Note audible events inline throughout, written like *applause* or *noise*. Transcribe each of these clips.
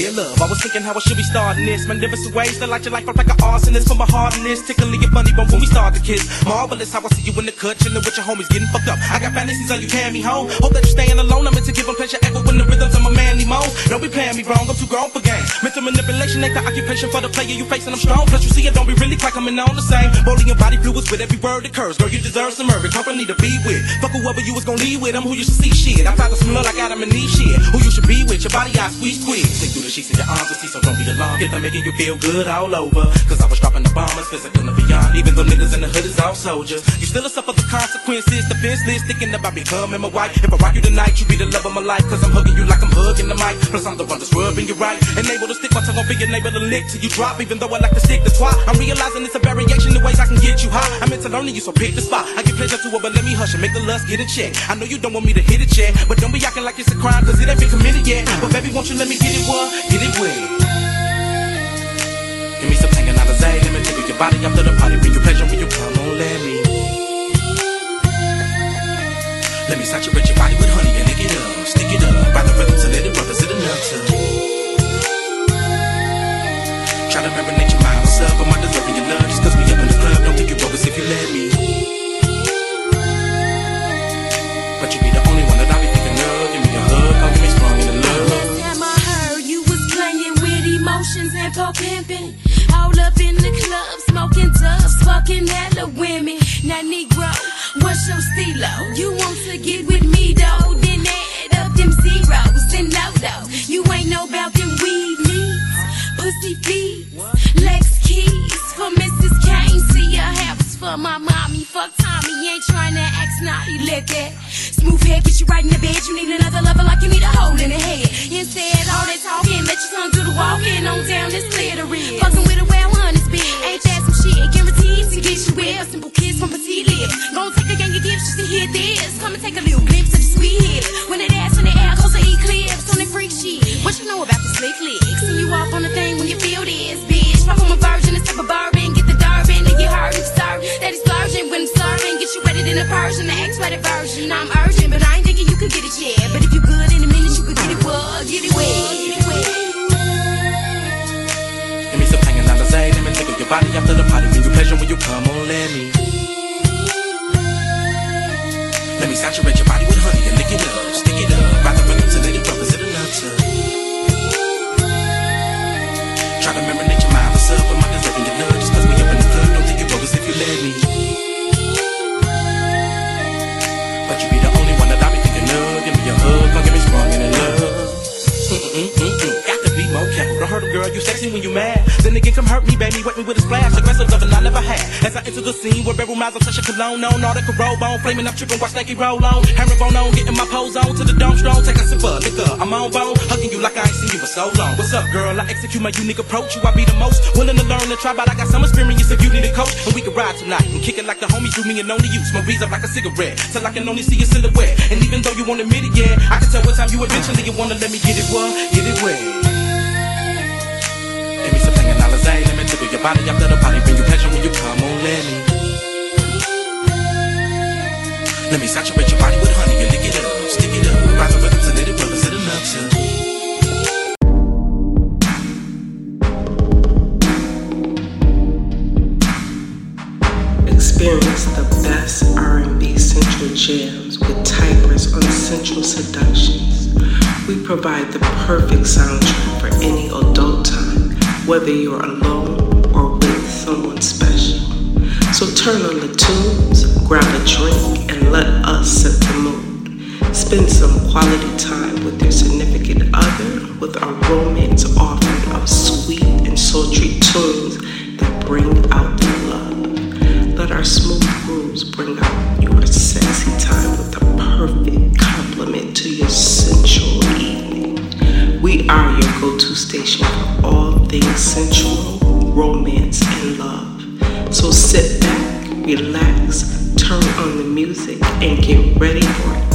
dear love. I was thinking how I should be starting this. Magnificent ways to light your life up like an arsonist. Put my this, tickling your funny bone when we start to kiss. Marvelous how I see you in the cut, chilling with your homies, getting fucked up. I got fantasies of you carry me home. Hope that you're staying alone. I'm meant to give them pleasure, echo in the rhythms of my manly moan. Don't be playing me wrong, I'm too grown for games. Mental manipulation ain't the occupation for the player you facing. I'm strong, plus you see it don't be really quite coming on the same. Rolling your body fluids with every word that curves. Girl, you deserve some urban company to be with. Fuck whoever you was gonna leave with, I'm who you should see shit. I'm tired of smell, I got him in shit. Who you should be with, your body I squeeze, squeeze. Through the sheets in your arms to see, so don't be alarmed. If I'm making you feel good all over. Cause I was dropping the bombers, physical and beyond. Even though niggas in the hood is all soldiers. You still suffer the consequences, defenseless, thinking about becoming my wife. If I rock you tonight, you be the love of my life. Cause I'm hugging you like I'm hugging the mic. Plus I'm the one that's rubbing you right. And able to stick my tongue on your neighbor to lick till you drop. Even though I like to stick the twat. I'm realizing it's a variation of ways I can get you high. I'm into learning you, so pick the spot. I give pleasure to it, but let me hush and make the lust get a check. I know you don't want me to hit it yet, but don't be acting like it's a crime, cause it ain't been committed yet. But baby, won't you let me get it what? Get it wet. Give me some tangin' out of Zay, let me tickle your body after the party. Bring you pleasure when you come on, let me. Let me saturate your body with honey and lick it up, stick it up, ride the rhythm to let it rub, is it enough to? Try to marinate your mind, what's up? Am I deserving your love? Just cause we up in the club, don't think you're bogus if you let me. And po pimping. All up in the club, smoking dubs, fucking hella women. Now Negro, what's your stilo? You want to get with me though? Then add up them zeros and low though. You ain't know about them weed needs, pussy feet, Lex keys for Mrs. for my mommy. Fuck Tommy, ain't trying to act snotty. Let that smooth head get you right in the bed. You need another lover like you need a hole in the head. Instead, all that talking, let your tongue do the walking on down this glitter red. Fucking with a well honest bitch. Ain't that some shit? Guaranteed to get you with a simple kiss from petite lips. Gon' take a gang of gifts just to hear this. Come and take a little glimpse of the sweet hips. When it ass in the air, cause the eclipse on the freak shit. What you know about the slick licks? And you off on the thing when you feel this, bitch. Pop on a virgin, type of bourbon. Him serve. That splurging when I'm serving. Get you ready in a Persian, the X-rated version. I'm urgent, but I ain't thinking you could get it yet. But if you good in a minute, you could get it well, get it wet, get it wet. Give me some hanging out the Zay, let me tickle your body after the party. Bring you pleasure when you come on, let me. Let me saturate your body with honey and lick it up, stick it up, ride the rhythm till it rub, is it enough to? Try to marinate me. But you be the only one that I be thinking of. Give me a hug, don't get me sprung in love. Don't hurt a girl, you sexy when you mad. Then again, come hurt me, baby. Wet me with a splash. Aggressive loving I never had. As I enter the scene where barrel miles of touch a cologne on. All that roll on. Flaming up, tripping, watch Stanky roll on. Herringbone on, getting my pose on to the dome strong. Take a sip of liquor. I'm on bone. Hugging you like I ain't seen you for so long. What's up, girl? I execute my unique approach. You, I be the most willing to learn and try, but I got some experience if you need a coach. And we can ride tonight and kick it like the homies do me and only you. Smoke up like a cigarette. Till I can only see your silhouette. And even though you won't admit it yet, I can tell what time you eventually you wanna let me get it what? Get it wet. Your body after the party. Bring you pleasure when you come on, let me. Let me saturate your body with honey and lick it up, stick it up, ride the rhythm till let it rub, is enough to? Experience the best R&B Sensual jams with Tigress on Sensual Seductions. We provide the perfect soundtrack for any adult time, whether you're alone someone special. So turn on the tunes, grab a drink, and let us set the mood. Spend some quality time with your significant other with our romance offering of sweet and sultry tunes that bring out the love. Let our smooth grooves bring out your sexy time with the perfect complement to your sensual evening. We are your go to station for all things sensual, sit back, relax, turn on the music, and get ready for an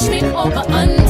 wash me over until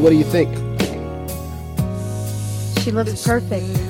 What do you think? She looks perfect.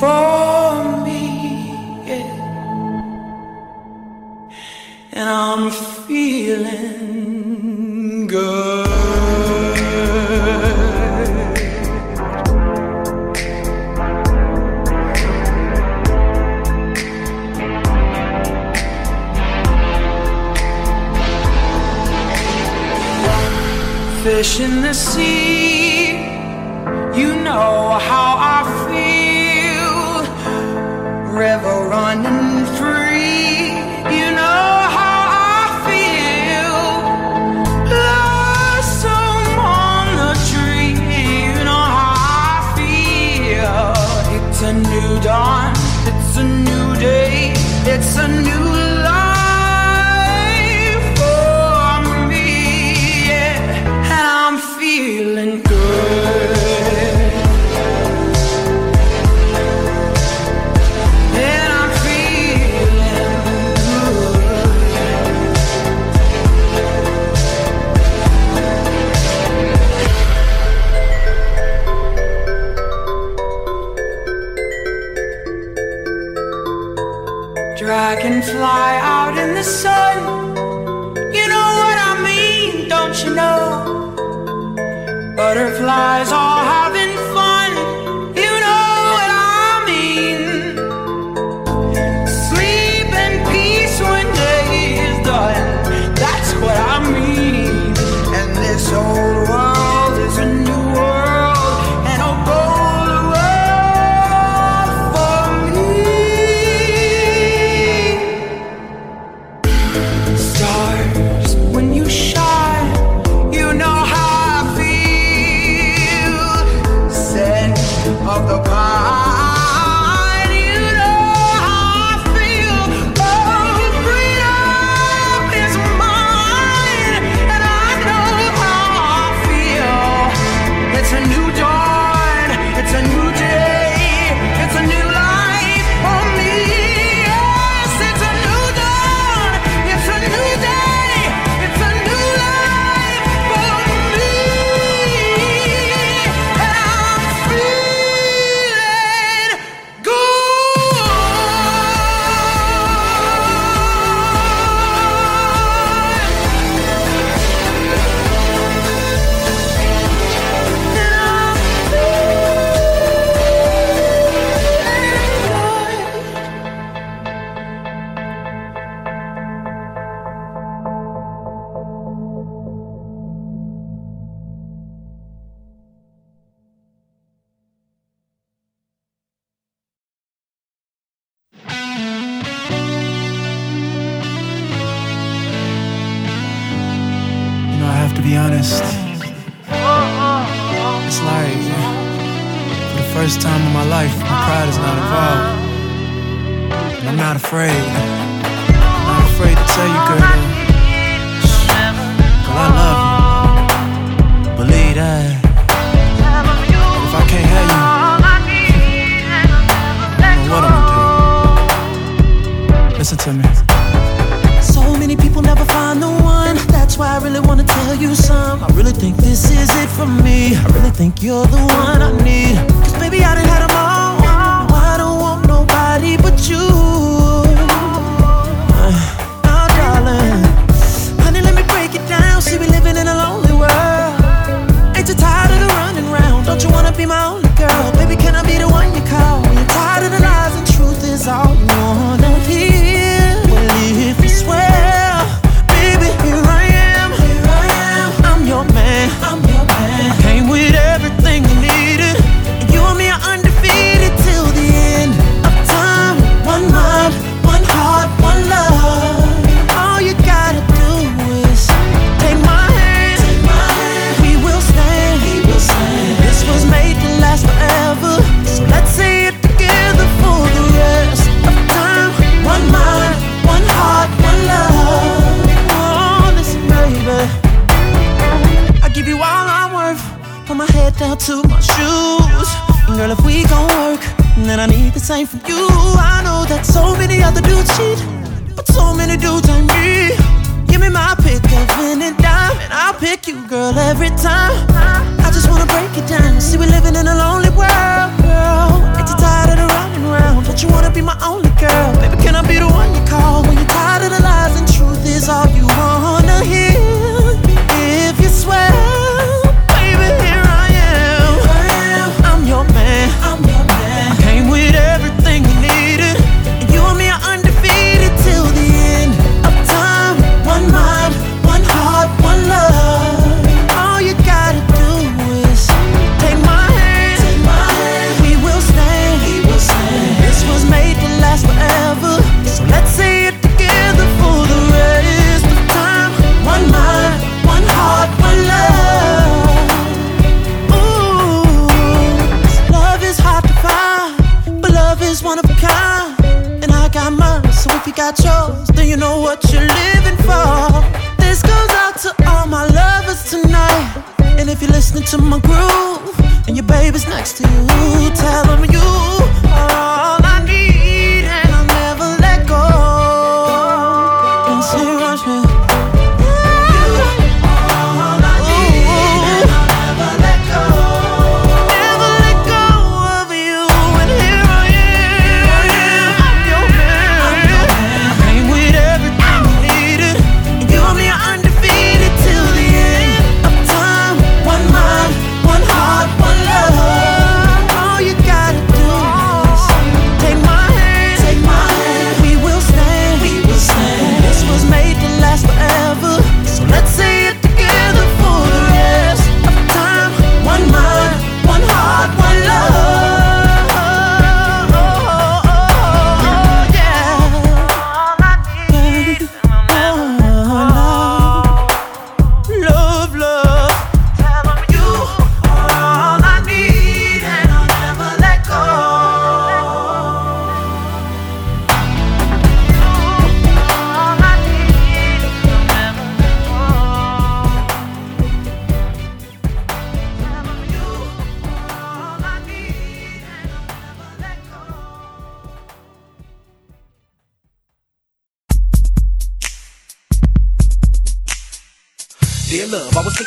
for me, yeah. and I'm feeling good. Fish in the sea, you know how river I can fly out in the sun. You know what I mean, don't you know? Butterflies all have.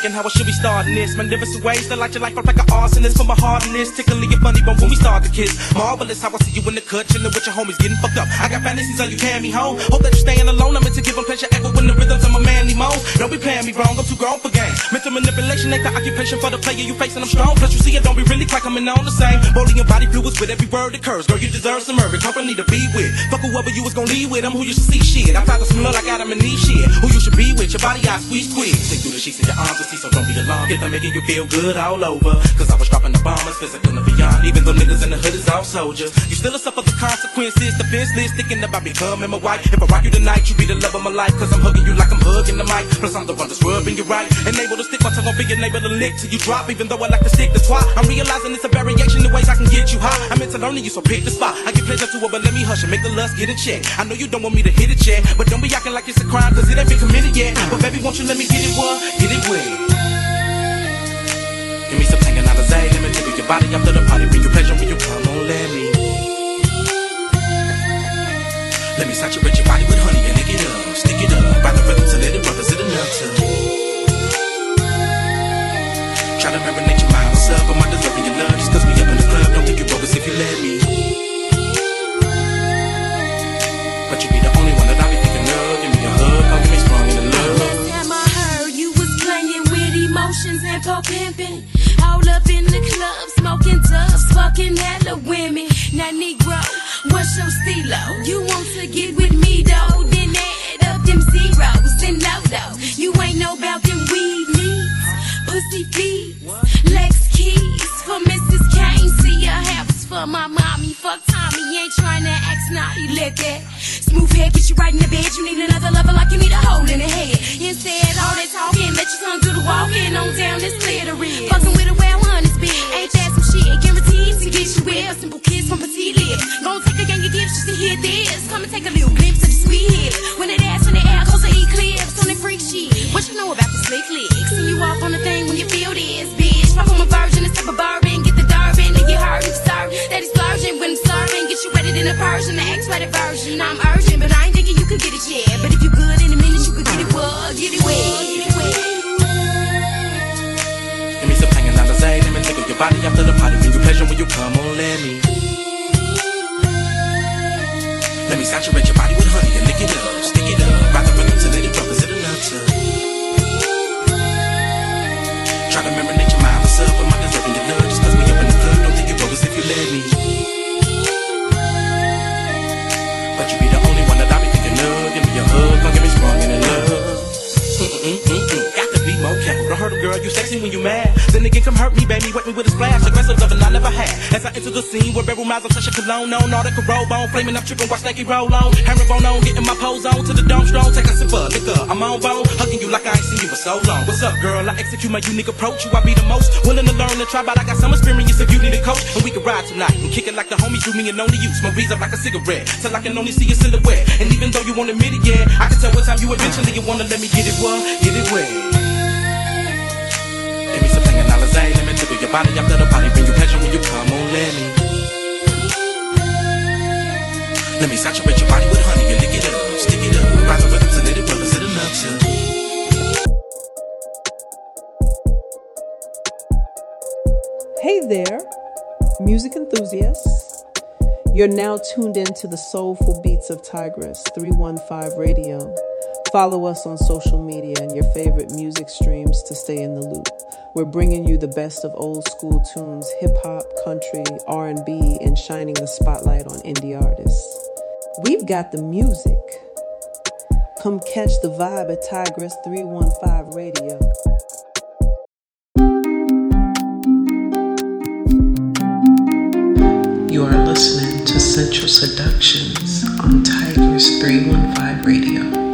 Thinking how I should be starting this. Magnificent ways to light your life up like an arsonist. Put my heart in this, tickling your funny bone when we start to kiss. Marvelous how I see you in the cut, chilling with your homies, getting fucked up. I got fantasies of you carrying me home. Hope that you're staying alone. I'm into giving pleasure, echo when the rhythms of my manly moans. Don't be playing me wrong, I'm too grown for games. Mental manipulation ain't the occupation for the player you facing. I'm strong, plus you see it, don't be really coming on the same. Bowling your body fluids with every word that curves. Girl, you deserve some Mervyn company to be with. Fuck whoever you was gonna leave with, I'm who you should see shit. I tried to smell like Adam and Eve shit. Who you should be with, your body I squeeze squeeze. Stick through the sheets in your arms so don't be alarmed. If I'm making you feel good all over. Cause I was dropping the bombers, physical and beyond. Even though niggas in the hood is all soldiers. You still suffer the consequences, The defenseless, thinking about becoming my wife. If I rock you tonight, you be the love of my life. Cause I'm hugging you like I'm hugging the mic. Plus I'm the one that's rubbing you right. And able to stick my tongue on your neighbor to lick till you drop. Even though I like to stick the twat. I'm realizing it's a variation in ways I can get you high. I'm into learning you, so pick the spot. I give pleasure to it, but let me hush and make the lust get a check. I know you don't want me to hit it yet. But don't be acting like it's a crime, cause it ain't been committed yet. But baby, won't you let me get it what? Get it wet. Give me some out of Zay. Let me tickle your body after the party. Bring you pleasure when you come on, let me. Let me saturate your body with honey and lick it up. Stick it up. By the rhythm to let it. Is it enough to? Try to marinate your mind. What's up? I'm not deserving your love. Just cause we up in the club. Don't think you bogus if you let me. But you be the only one that I be emotions and po pimping. All up in the club, smoking dubs, fucking hella women. Now, Negro, what's your stilo? You want to get with me, though? Then add up them zeros and low though. You ain't know about them weed needs, pussy feet, Lex keys for Mrs. Kane. See a for my mommy. Fuck Tommy, ain't trying to act naughty. Let that smooth head get you right in the bed. You need another lover like you need a hole in the head. Instead, all that talking, let your tongue do the walking on down this clear the red. Fucking with a well honest bitch. Ain't that some shit? Guaranteed to get you a Simple kiss from petite lips. Gon' take a gang of gifts just to hear this. Come and take a little glimpse of the sweet hips. When it ass in the air, cause the eclipse on that freak shit. What you know about the slick licks? And you off on the thing when you feel this, bitch. Pop on my virgin, a sip of bourbon, get him serve. That he's splurging when I'm serving, get you in a Persian, the X-rated version. I'm urgent, but I ain't thinking you could get it yet. But if you good in a minute, you could get it well, get it wet. Give me some hanging out the side, let me tickle your body after the party. Bring you pleasure when you come on, let me. Let me saturate your body with honey and lick it up. Let me. But you be the only one that I be thinking of. Give me a hug, don't get me sprung in love. Mm-mm-mm-mm. Got to be careful. Don't hurt a girl, you sexy when you mad. Then again, come hurt me, baby. Wet me with a splash. Aggressive loving I never had. As I enter the scene where every miles touch a cologne on. All that can roll on. Flaming up, tripping, watch Nike roll on. Herringbone on, getting my pose on. To the dome strong, take a sip of liquor. I'm on bone, hugging you like I ain't seen you for so long. What's up, girl? I execute my unique approach. You, I be the most willing to learn and try, but I got some experience if you need a coach. And we can ride tonight and kick it like the homies do me and only you. Smoke breeze up like a cigarette. Till I can only see your silhouette. And even though you won't admit it yet, I can tell what time you eventually you wanna let me get it what? Get it wet. Let me tickle your body after the party. Bring you when you come on, let me. Let me saturate your body with honey and lick it up, stick it up. It enough to? Hey there, music enthusiasts. You're now tuned in to the soulful beats of Tigress 315 Radio. Follow us on social media and your favorite music streams to stay in the loop. We're bringing you the best of old school tunes, hip hop, country, R&B, and shining the spotlight on indie artists. We've got the music. Come catch the vibe at Tigress 315 Radio. You are listening to Sensual Seductions on Tigress 315 Radio.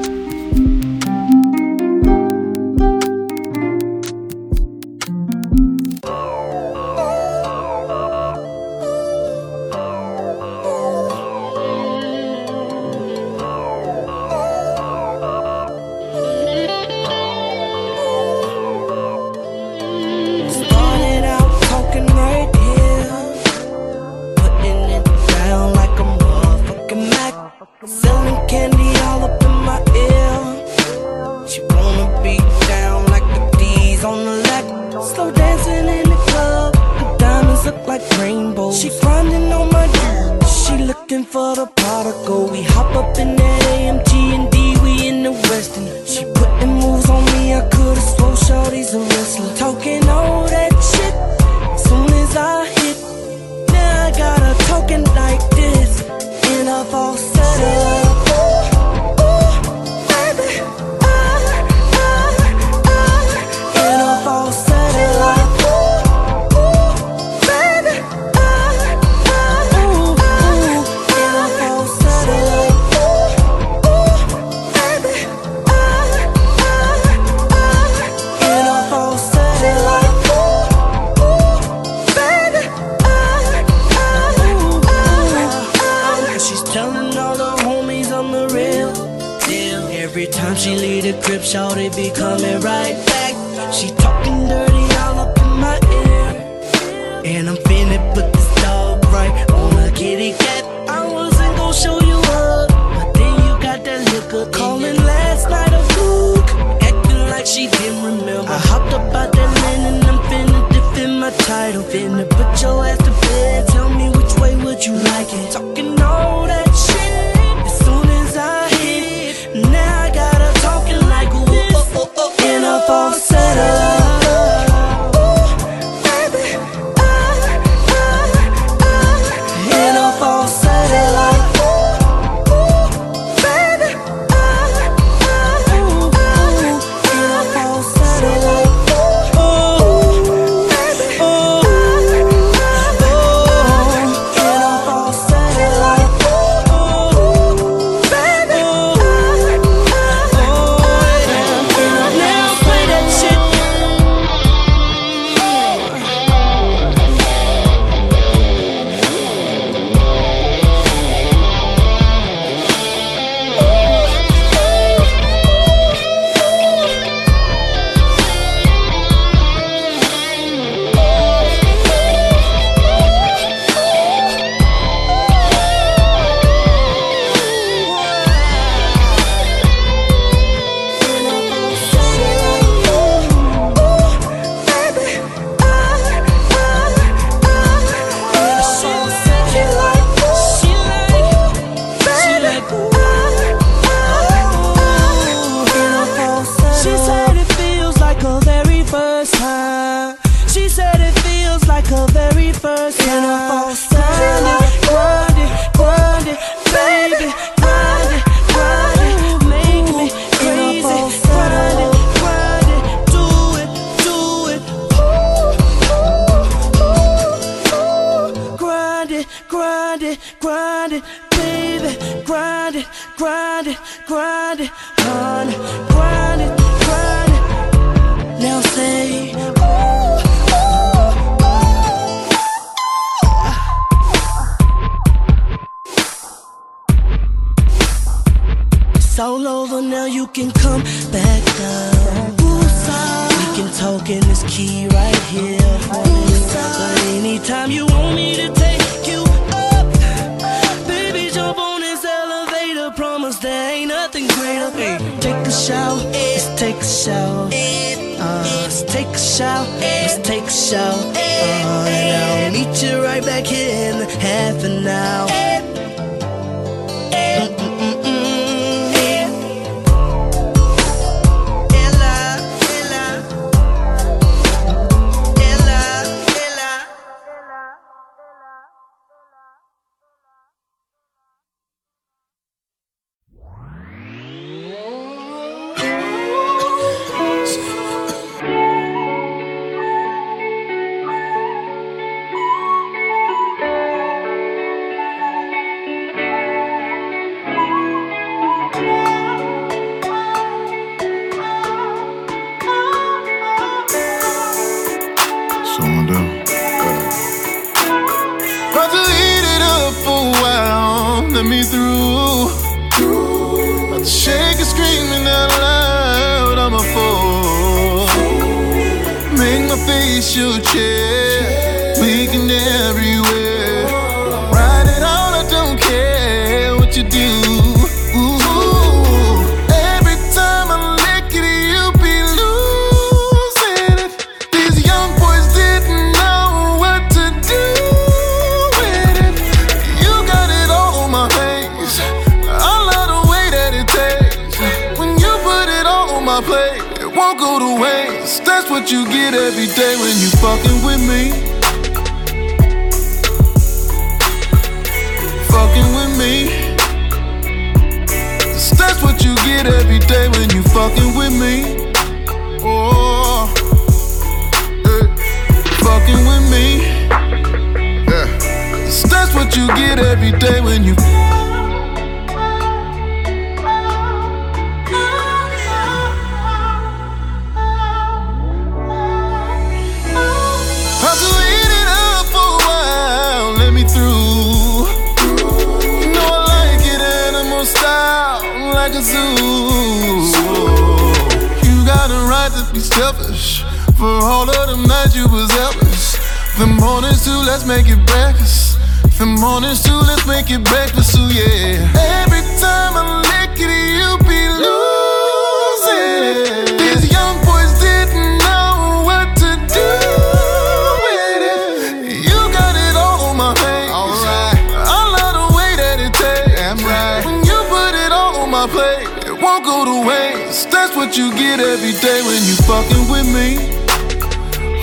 what you get every day when you fucking with me.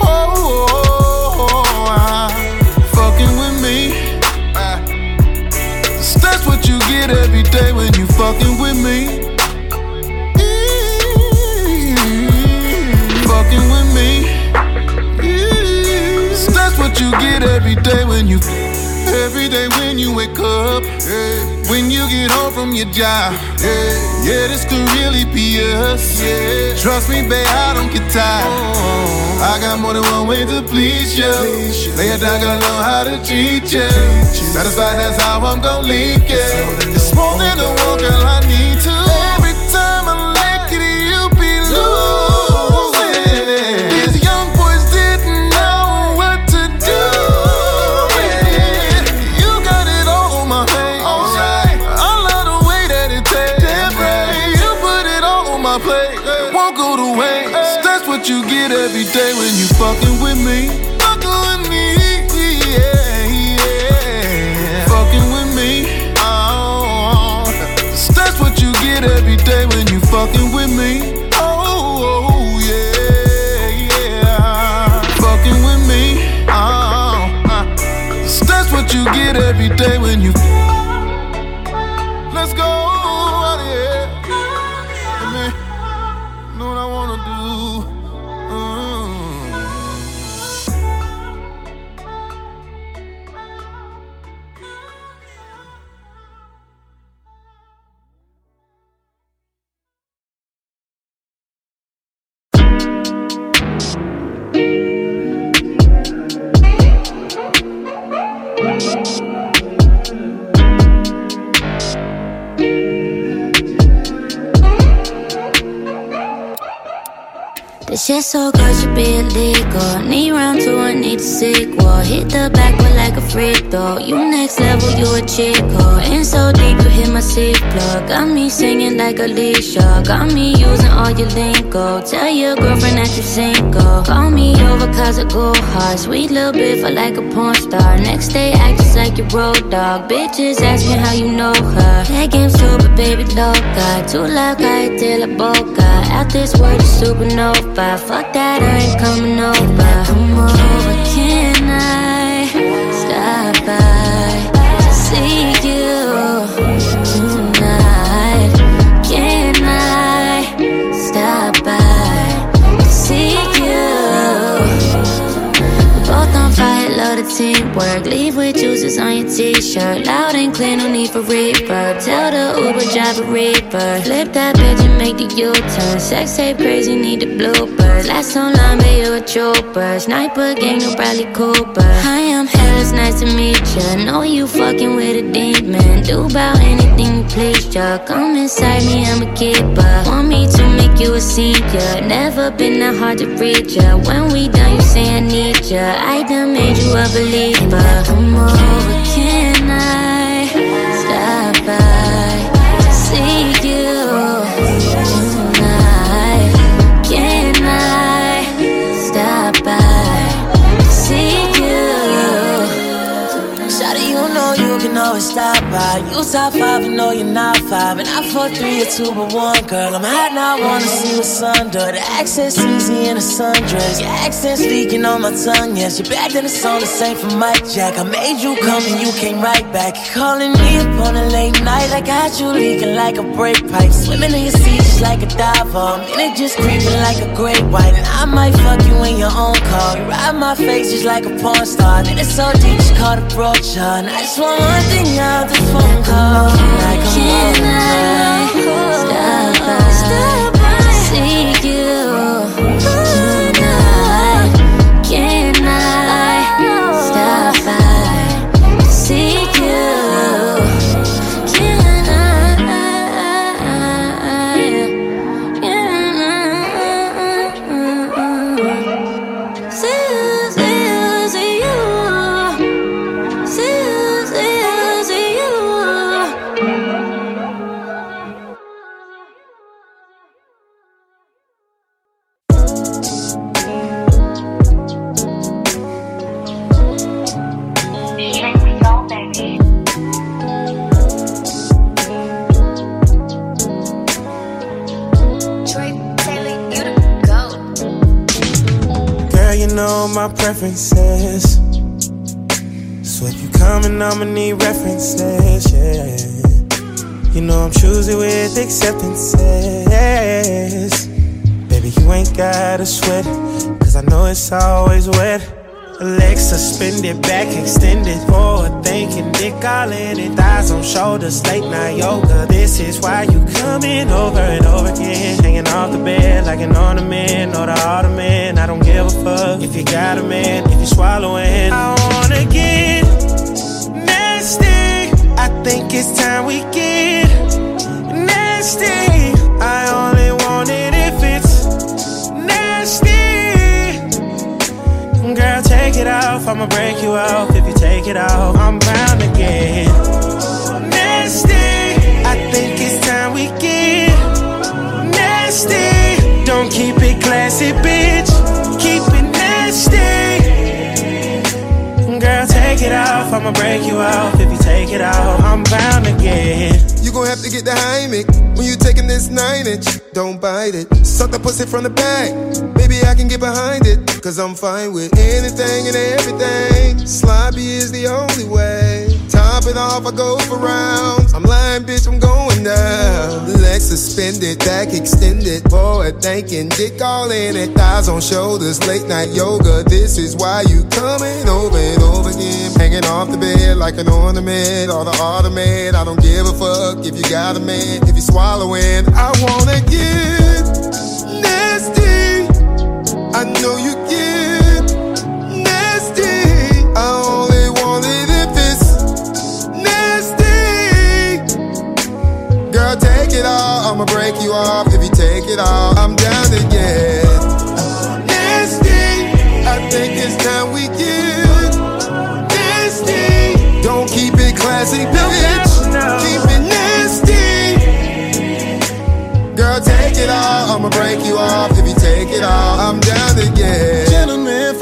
Oh, oh, oh, oh fucking with me. Uh, that's what you get every day when you fucking with me. Fucking with me. That's what you get every day when you, every day when you wake up. Yeah. When you get home from your job, yeah, yeah this could really be us. Yeah. Trust me, babe, I don't get tired. Oh. I got more than one way to please you. Please you. Lay it down, gonna know how to treat you. Satisfied, that's how I'm gonna leak you. It's more than a walk, girl, I need to. it every day when you fucking with me. Fucking with me, yeah, yeah. Fucking with me, oh. So that's what you get every day when you fucking with me. Oh, yeah, yeah. Fucking with me, oh. That's what you get every day when you. Shit so good, should be illegal. Need round two, I need a sequel. Hit the back with like a freak throw. You next level, you a chico. Oh. In so deep, you hit my seat plug. Got me singing like a Alicia. Got me using all your lingo. Tell your girlfriend that you single. Call me over cause I go hard. Sweet little bit for like a porn star. Next day, act just like your road dog. Bitches ask me how you know her. That game's but baby, loca. Too loud, I tell a boca. Out this world, is supernova. Fuck that, I ain't coming over. Come over, teamwork. Leave with juices on your t-shirt. Loud and clear, no need for reverb. Tell the Uber driver reaper. Flip that bitch and make the U-turn. Sex tape crazy, need the bloopers. Last online, but you a trooper. Sniper gang, no Bradley Cooper. I it's nice to meet ya. Know you fucking with a demon. Do about anything you please ya. Come inside me, I'm a keeper. Want me to make you a senior. Never been that hard to reach ya. When we done, you say I need ya. I done made you a believer. Come over, by. You top five, I know you're not five. And I fuck three or two, but one girl. I'm hot now, I wanna see what's under. The accent's easy in a sundress. Your accent's leaking on my tongue, yes. You're bad than the song, the same for Mike Jack. I made you come and you came right back. Calling me up on a late night. I got you leaking like a brake pipe. Swimming in your seat just like a diver. I'm it just creeping like a great white. And I might fuck you in your own car. You ride my face just like a porn star. Then it's so deep, just call the brochure. And I just want one thing out the Like I'm Can I acceptances. Baby, you ain't gotta sweat, cause I know it's always wet. Legs suspended, back extended, forward thinking, dick all in it, thighs on shoulders, late night yoga. This is why you coming over and over again, hanging off the bed like an ornament or the ottoman. I don't give a fuck if you got a man, if you swallowing. I wanna get nasty. I think it's time we get Girl, take it off. I'ma break you off if you take it off. I'm bound to get nasty. I think it's time we get nasty. Don't keep it classy, bitch. Keep it nasty. Girl, take it off. I'ma break you off if you take it off. I'm bound. You gon' have to get the Heimlich when you taking this nine inch. Don't bite it. Suck the pussy from the back. Maybe I can get behind it. Cause I'm fine with anything and everything. Sloppy is the only way. Top it off, I go for rounds. I'm lying, bitch, I'm going down. Legs suspended, back extended. Forward thinking, dick all in it. Thighs on shoulders, late night yoga. This is why you coming over and over again. Hanging off the bed like an ornament or the ottoman. I don't give a fuck if you got a man, if you swallowing. I wanna get nasty. I know you get it all, I'ma break you off if you take it all. I'm down to get nasty. I think it's time we get nasty. Don't keep it classy, bitch. Keep it nasty. Girl, take it all, I'ma break you off if you take it all. I'm down to get.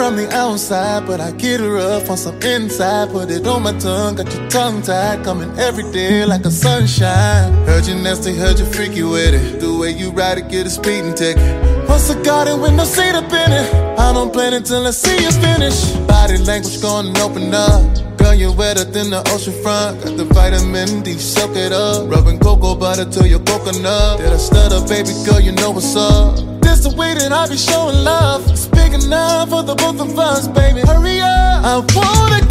From the outside, but I get her up on some inside. Put it on my tongue, got your tongue tied. Coming every day like a sunshine. Heard you nasty, heard you freaky with it. The way you ride it, get a speeding ticket. Once a garden with no seat up in it. I don't plan until I see you finish. Body language gonna open up. Girl, you're wetter than the ocean front. Got the vitamin D, soak it up. Rubbing cocoa butter till your coconut. Did I stutter, baby girl? You know what's up. This the way that I be showing love. For the both of us, baby. Hurry up, I wanna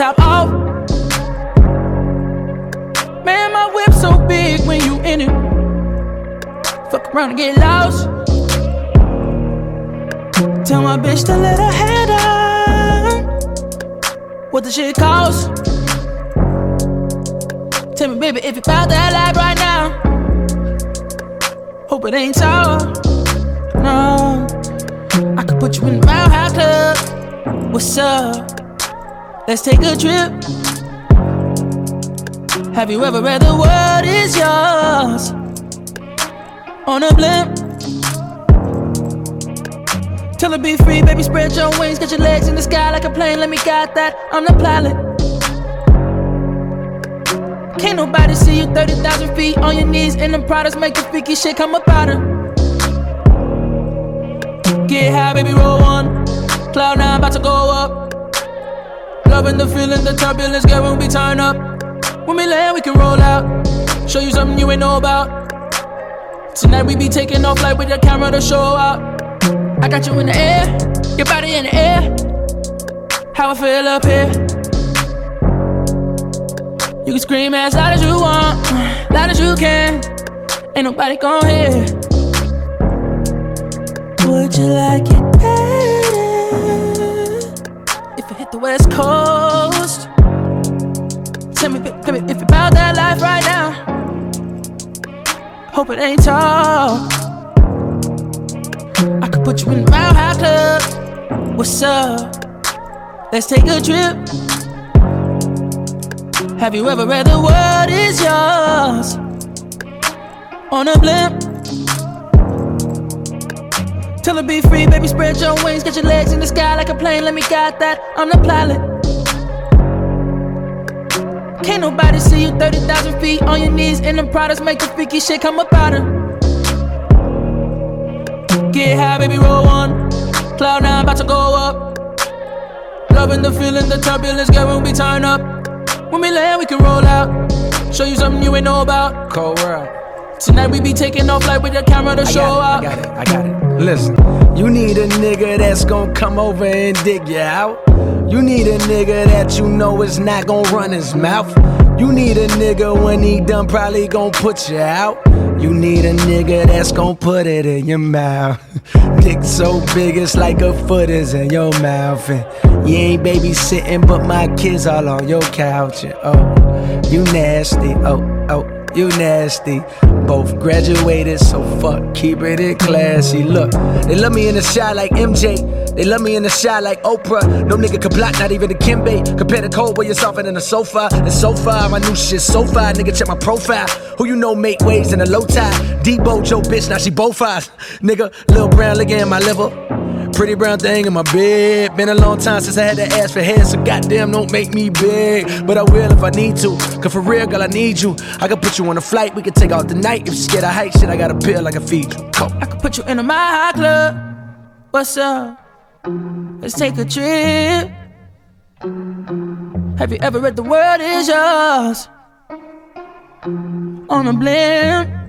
top off. Man, my whip so big when you in it. Fuck around and get lost. Tell my bitch to let her head down. What the shit cost? Tell me, baby, if you found that life right now. Hope it ain't sour. No. I could put you in the Mile High Club. What's up? Let's take a trip. Have you ever read the world is yours? On a blimp. Tell her be free, baby, spread your wings. Get your legs in the sky like a plane. Let me guide that. I'm the pilot. Can't nobody see you 30,000 feet on your knees. And the products make the freaky shit come up out her. Get high, baby, roll one. Cloud nine about to go up. Loving the feeling, the turbulence, girl, when we turn up. When we land, we can roll out. Show you something you ain't know about. Tonight we be taking off like with the camera to show out. I got you in the air, your body in the air. How I feel up here. You can scream as loud as you want, loud as you can. Ain't nobody gon' hear. Would you like it West Coast? Tell me, tell me if you about that life right now. Hope it ain't tall. I could put you in the Mile High Club. What's up? Let's take a trip. Have you ever read the world is yours? On a blimp. Tell her be free, baby, spread your wings, get your legs in the sky like a plane. Let me guide that. I'm the pilot. Can't nobody see you 30,000 feet on your knees, and the products make the freaky shit come up out her. Get high, baby, roll one. Cloud nine about to go up. Loving the feeling, the turbulence, girl, when we turn up. When we land, we can roll out. Show you something you ain't know about. Cold world. Tonight we be taking off like with the camera to I show up. I got it, I got it. Listen, you need a nigga that's gonna come over and dig you out. You need a nigga that you know is not gonna run his mouth. You need a nigga when he done probably gonna put you out. You need a nigga that's gonna put it in your mouth. *laughs* Dick so big it's like a foot is in your mouth. And you ain't babysitting, but my kids all on your couch. And oh, you nasty. Oh, oh, you nasty. Both graduated, so fuck, keep it in classy. Look, they love me in the shot like MJ. They love me in the shot like Oprah. No nigga can block, not even Dikembe. Compare the cold where you're than the sofa. And so far, my new shit so far. Nigga, check my profile. Who you know make waves in a low tide? Debo, Joe, bitch, now she both eyes. Nigga, Lil Brown licking in my liver. Pretty brown thing in my bed. Been a long time since I had to ask for head, so goddamn don't make me beg. But I will if I need to. Cause for real, girl, I need you. I can put you on a flight, we can take out the night. If you're scared of height, shit, I got a pill I can feed you. Go. I could put you in a Mile High Club. What's up? Let's take a trip. Have you ever read The World Is Yours? On a blimp.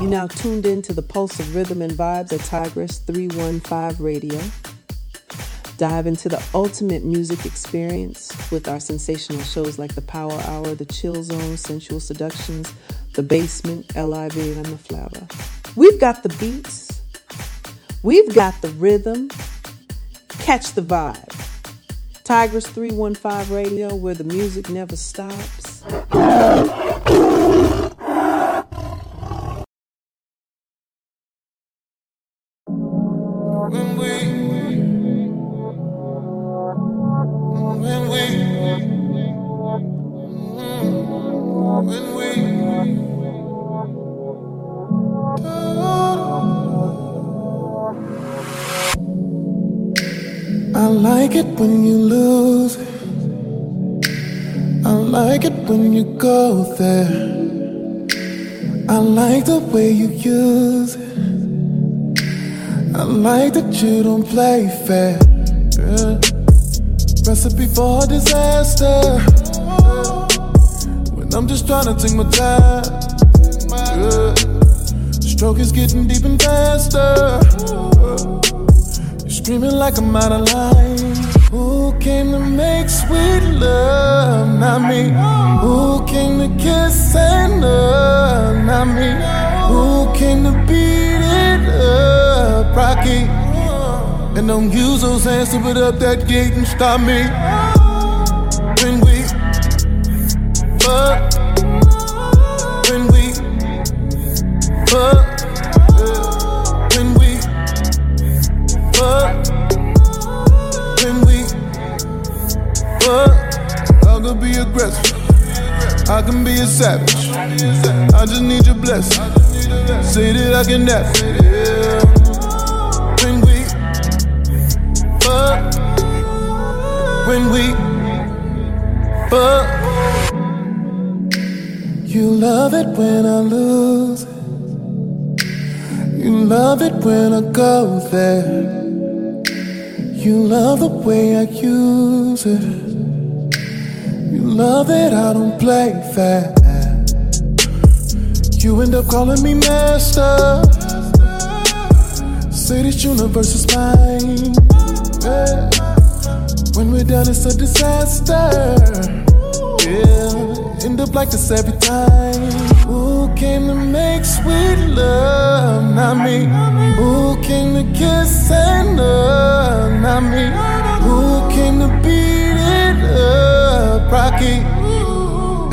You now tuned in to the pulse of rhythm and vibes at Tigress 315 Radio. Dive into the ultimate music experience with our sensational shows like the Power Hour, the Chill Zone, Sensual Seductions, the Basement, LIV, and the Flava. We've got the beats, we've got the rhythm. Catch the vibe. Tigress 315 Radio, where the music never stops. When we, when we, when we, oh. I like it when you lose. I like it when you go there. I like the way you use it. I like that you don't play fair. Yeah. Recipe for disaster. When I'm just trying to take my time. Yeah. Stroke is getting deep and faster. You're like I'm out of line. Who came to make sweet love? Not me. Who came to kiss and love? Not me. Who came to beat it up? Rocky. And don't use those hands to put up that gate and stop me. When we fuck. When we fuck. Fuck. I could be aggressive. I can be a savage. I just need your blessing. Say that I can nap. When we fuck. When we fuck. You love it when I lose it. You love it when I go there. You love the way I use it. Love that I don't play fair. You end up calling me master. Say this universe is mine. Yeah. When we're done, it's a disaster. Yeah, end up like this every time. Who came to make sweet love? Not me. Who came to kiss and love? Not me. Who came to beat it up? Rocky.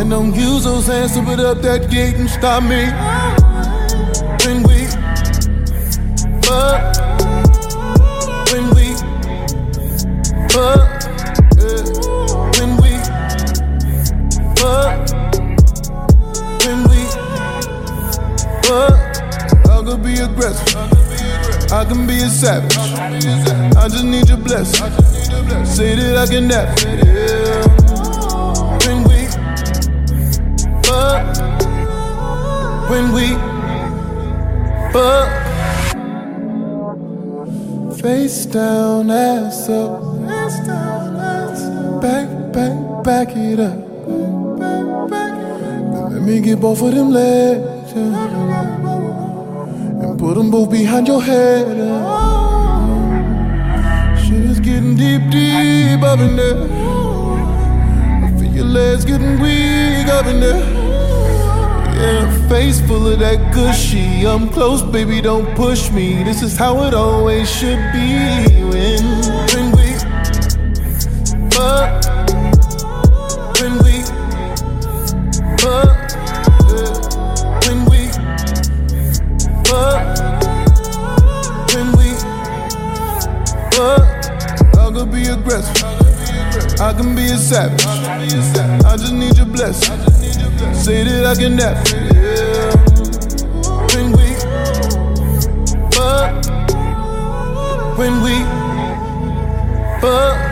And don't use those hands to put up that gate and stop me. When we fuck. When we fuck. When we fuck. When we fuck. I could be aggressive. I can be a savage. I just need your blessing. Say that I can nap. Fuck. When we fuck. Face down, ass up. Back, back, back it up. Now Let me get both of them legs. yeah. And put them both behind your head. yeah. Shit is getting deep, deep up in there. I feel your legs getting weak up in there. Yeah, face full of that gushy. I'm close, baby, don't push me. This is how it always should be. When, when we fuck, when we fuck, when we fuck, when we fuck. I could be aggressive. I can be a savage. I just need your blessing say that I can never. Yeah. When we fuck, when we fuck.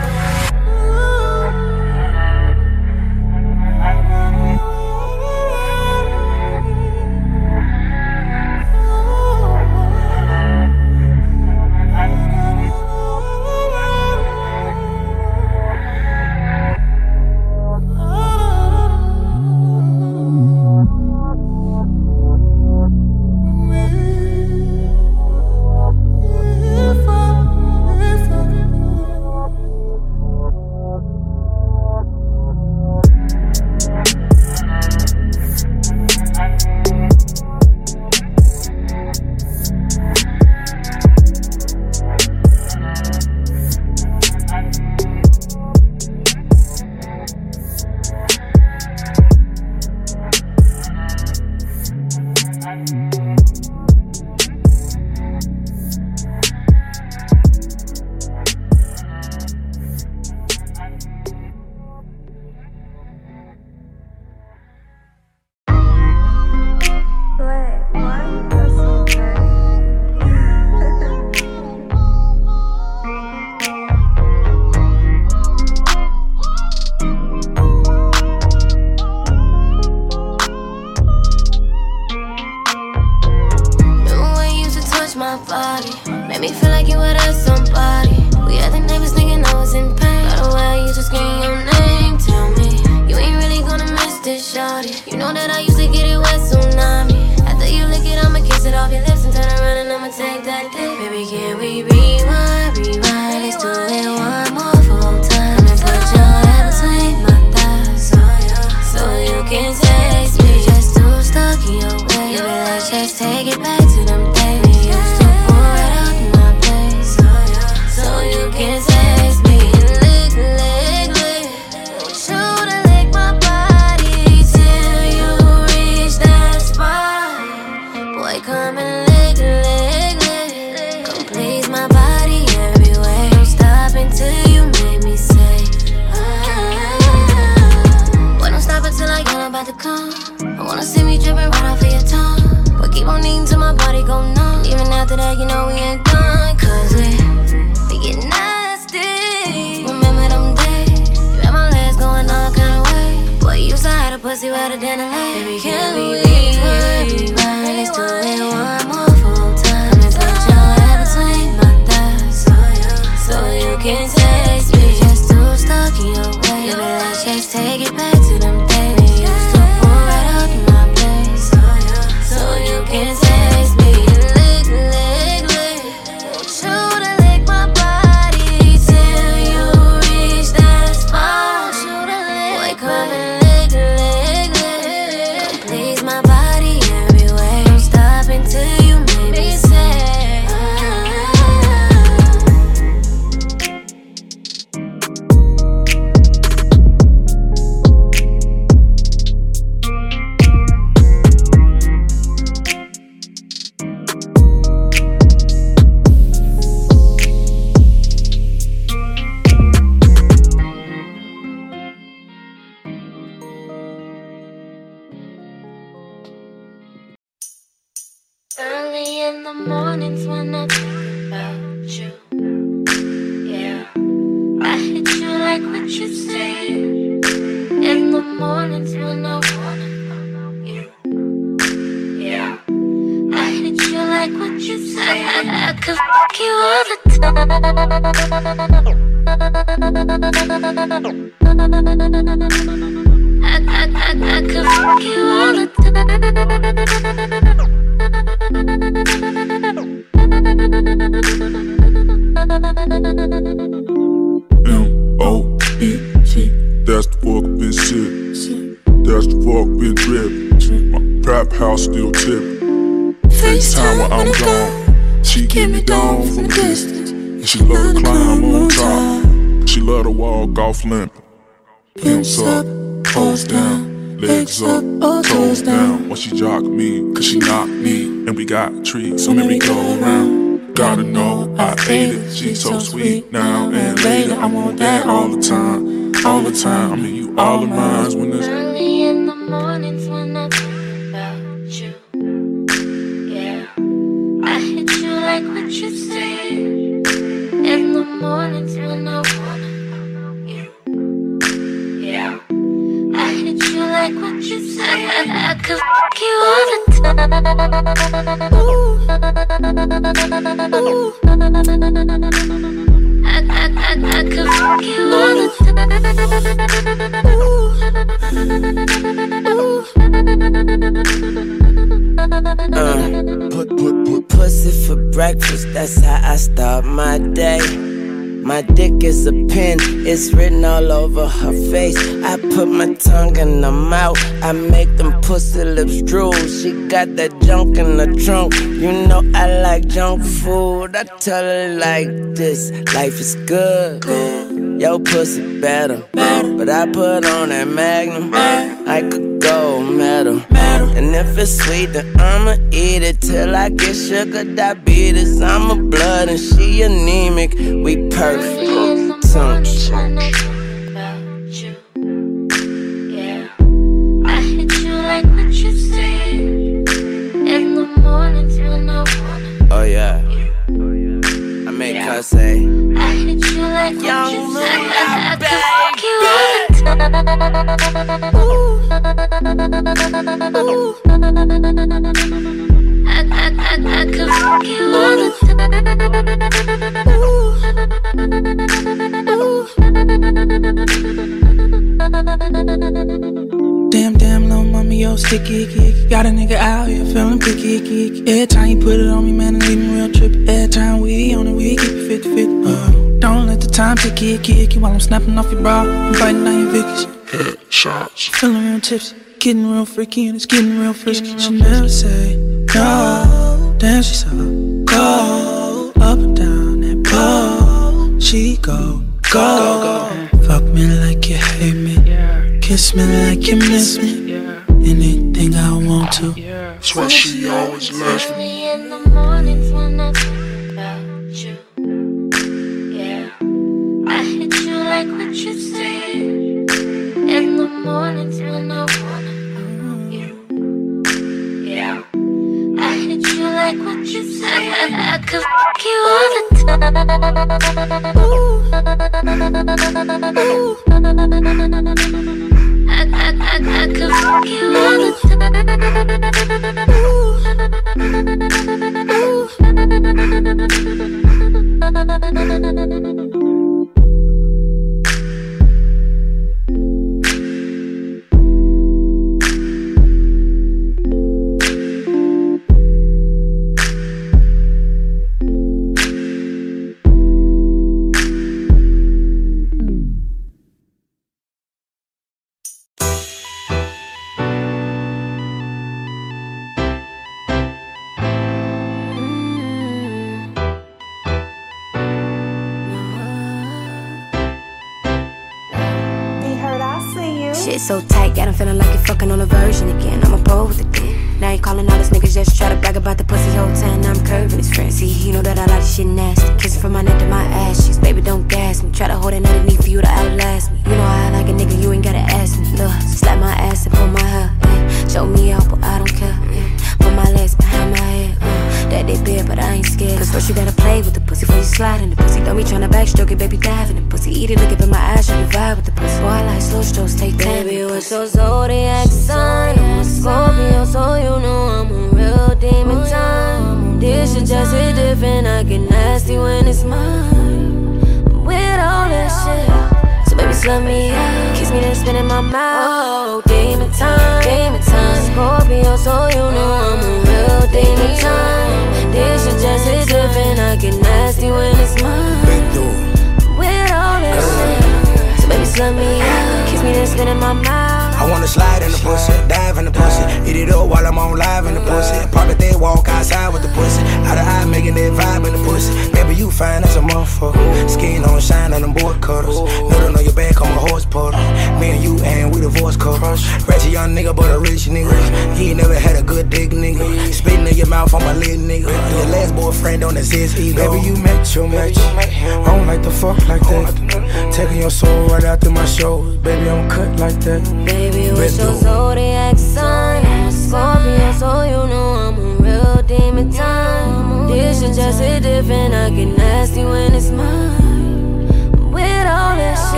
pussy wetter than a light. Baby, can we rewind? I tell it like this life is good, man. Yo, pussy better. But I put on that magnum like a gold medal. And if it's sweet, then I'ma eat it till I get sugar diabetes. I'm a blood and she anemic. We perfect. Tum. sticky. Got a nigga out here feeling picky. Every time you put it on me, man, I leave me real trippy. Every time we on it, we keep it fit, fit. Uh, don't let the time take you, icky, while I'm snapping off your bra and biting on your Vickies. Headshots. Feeling real tipsy, getting real freaky, and it's getting real frisky. She never say no. Damn, she so cold. Up and down that pole. She go, go, go. Fuck me like you hate me. Kiss me like you miss me anything I want to. Yeah. That's why she always loves me. in the mornings when I. Yeah. I hit you like what you said. In the mornings when I want you. Yeah. I hit you like what you said. I could fuck you all the time. Ooh. Ooh. You the it.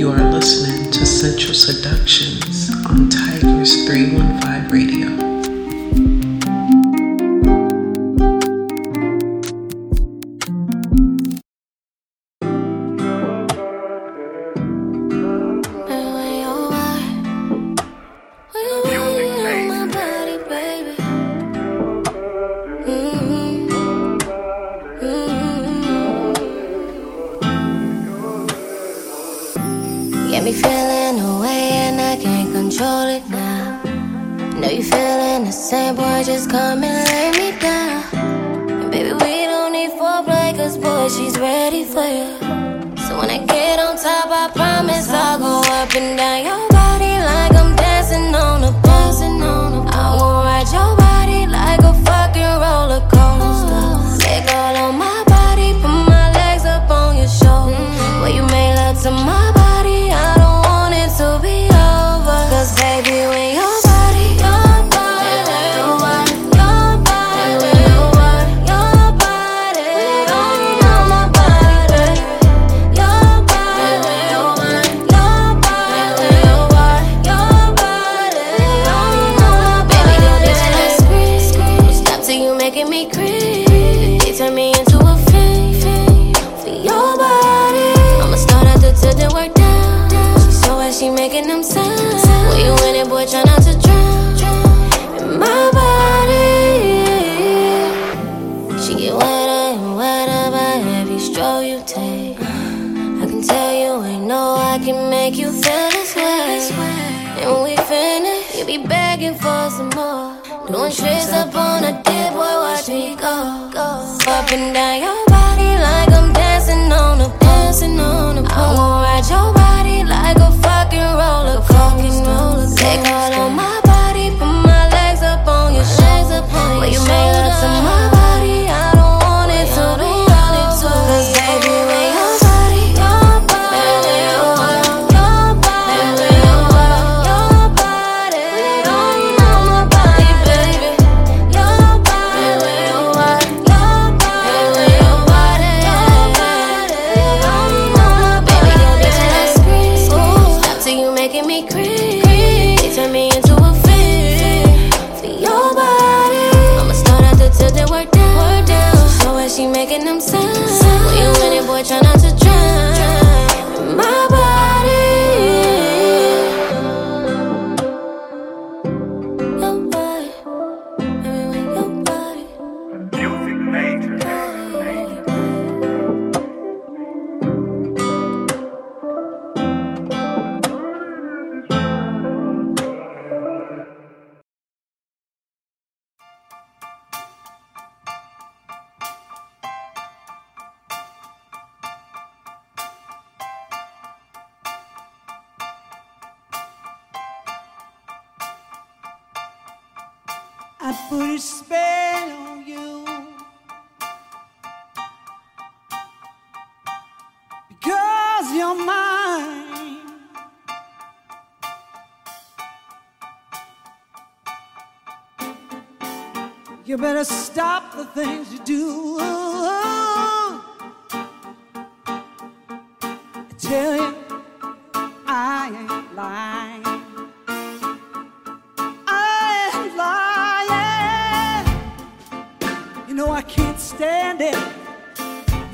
You are listening to Sensual Seductions on Tigress 315 Radio.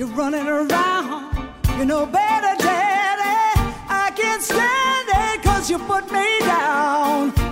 to running around. You know better, Daddy. I can't stand it cause you put me down.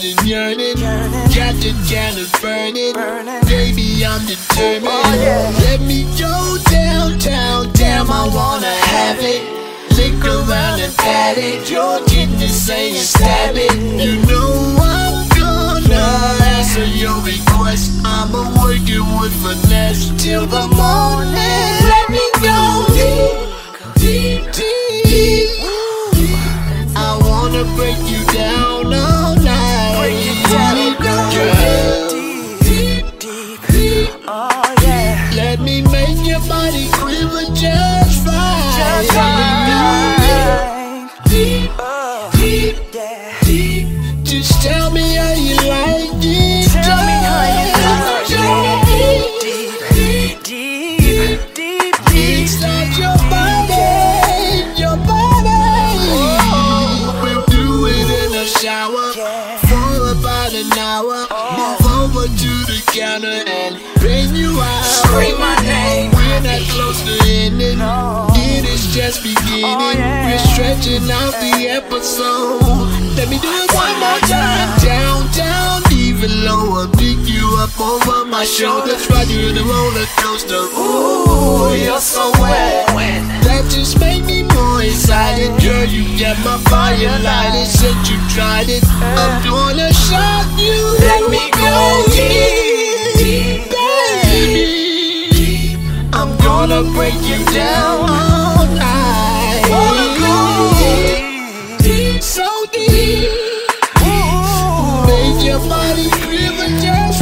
I'm yearning. Captain cannot burn it. Baby, I'm determined. Oh, Let me go downtown, damn, I wanna have it. Lick around and pat it. Your kidney saying stab it. You know I'm gonna answer your request. I'ma work it with finesse till the morning. Let me go deep, deep, deep. I wanna break you down all beginning. Oh, We're stretching out the episode. Let me do it one more time. Down, down, even lower. Pick you up over my shoulders. Ride you in the roller coaster. Ooh, you're so wet. That just made me more excited. Girl, you get my fire lighted. Said you tried it. I'm gonna shock you. Let me go deep, baby. I'm gonna break you down all night. Deep, so deep. Make your body quiver just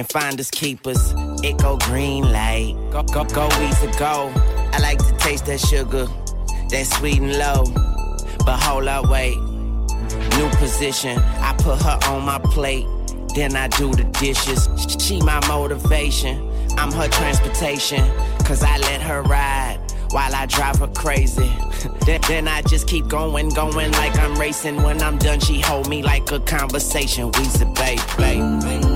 and finders keepers. It go green light. Go, go, go, easy go. I like to taste that sugar, that sweet and low. But hold up, wait. New position, I put her on my plate. Then I do the dishes. She my motivation. I'm her transportation. Cause I let her ride while I drive her crazy. *laughs* then, I just keep going, going like I'm racing. When I'm done, she hold me like a conversation. We's a babe, babe.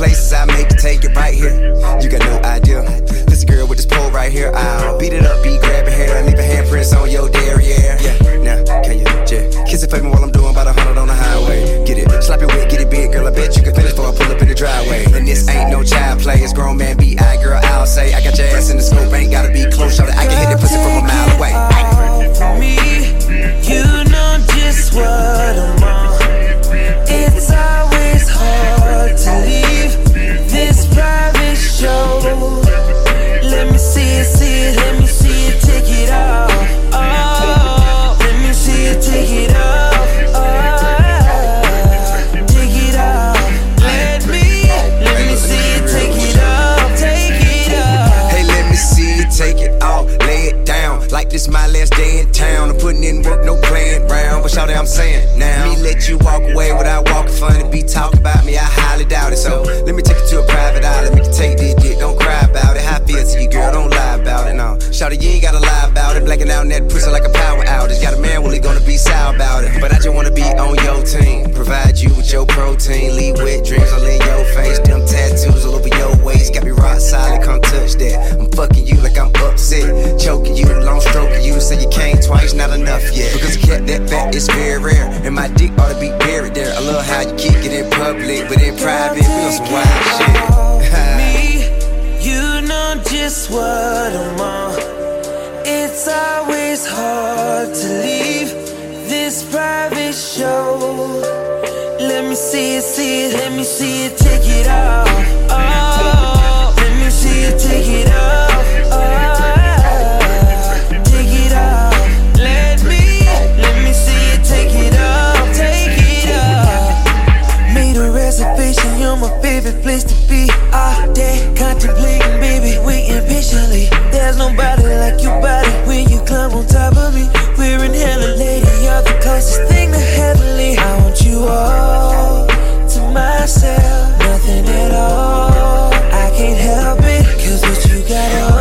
Places, I make you take it right here. You got no idea. This girl with this pole right here, I'll beat it up, be grabbing hair, leaving handprints on your derriere. Yeah, now, can you just kiss it for me while I'm doing about a hundred on the highway? Get it, slap it wet, get it big, girl, I bet you can finish before I pull up in the driveway. And this ain't no child play, it's grown man B.I. Girl, I'll say, I got your ass in the scope, ain't gotta be close, show that I can hit it pussy from a mile away. Me, you know just what I'm on. It's always hard my last day in town. I'm putting in work, no round. But shout I'm saying now. Me let you walk away without walking funny. Be talking about me, I highly doubt it. So let me take you to a private island. We can take this dick, don't cry about it. How I feel to you, girl, don't lie about it. No, shout you ain't gotta lie about it. Blacking out in that pussy like a power outage. Got a man, well, he gonna be sour about it. But I just wanna be on your team. Provide you with your protein. Leave wet dreams all in your face. Them tattoos all over your waist. Got me rock solid, come touch that. I'm fucking you like I'm upset. Choking you, long stroking you. Say you came twice, not enough yet. Because a cat that fat is very rare. And my dick ought to be buried there. I love how you kick it in public, but in private, we on some wild shit. me, *laughs* you know just what I'm on. It's always hard to leave this private show. Let me see it, see it, let me see it, take it off. Oh, let me see it, take it off. Favorite place to be. All day contemplating, baby, waiting patiently. There's nobody like your body when you climb on top of me. We're in hella, lady, you're the closest thing to heavenly. I want you all to myself, nothing at all. I can't help it, cause what you got on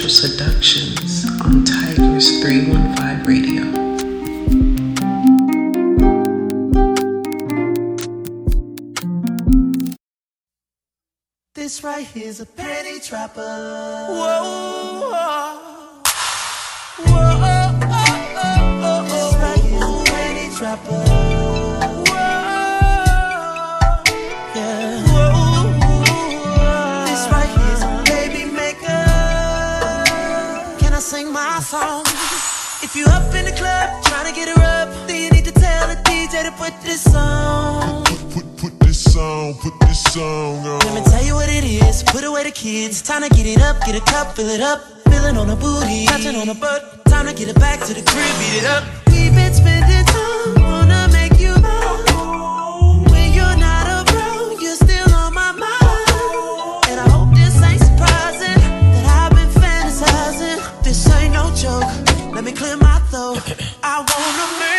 to Sensual Seductions on Tigress 315 Radio. This right here's a penny trapper. Whoa. Whoa. This right here's a penny trapper. You up in the club trying to get her up, then you need to tell the DJ to put this on. Put put, put this song, put this song on. Let me tell you what it is. Put away the kids. Time to get it up, get a cup, fill it up. Feeling on a booty, touching on a butt. Time to get it back to the crib, beat it up. We've been spending time, me clear my throat. I wanna make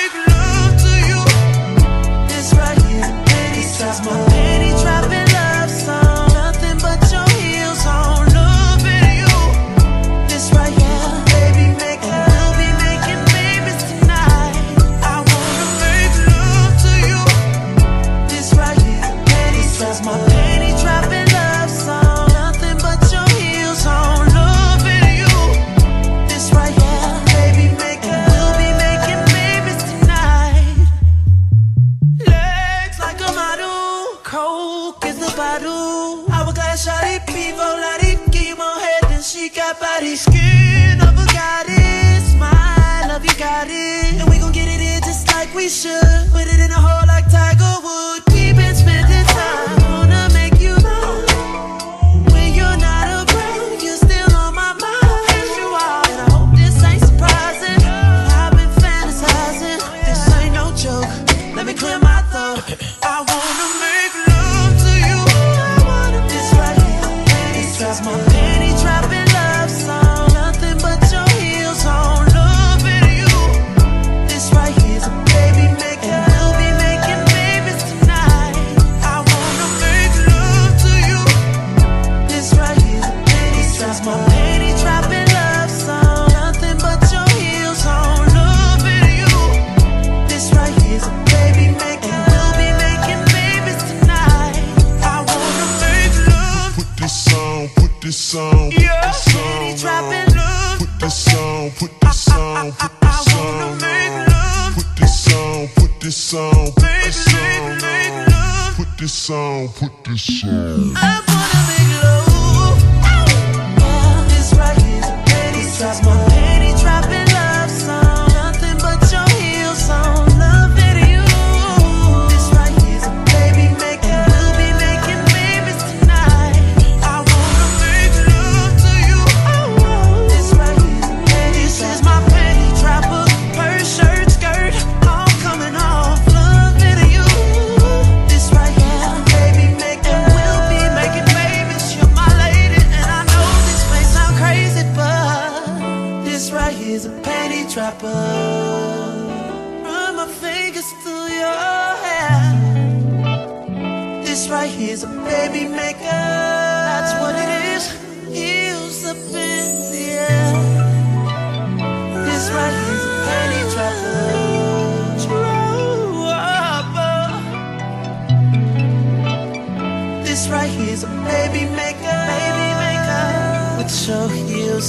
sound, put this on.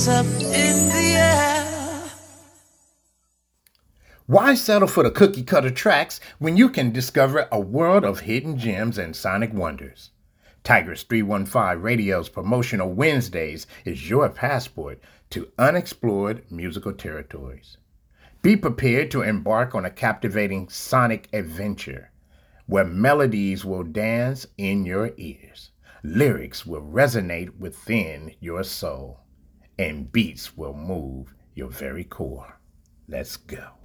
Up in the air. Why settle for the cookie cutter tracks when you can discover a world of hidden gems and sonic wonders? Tigress 315 Radio's promotional Wednesdays is your passport to unexplored musical territories. Be prepared to embark on a captivating sonic adventure where melodies will dance in your ears, lyrics will resonate within your soul and beats will move your very core. Let's go.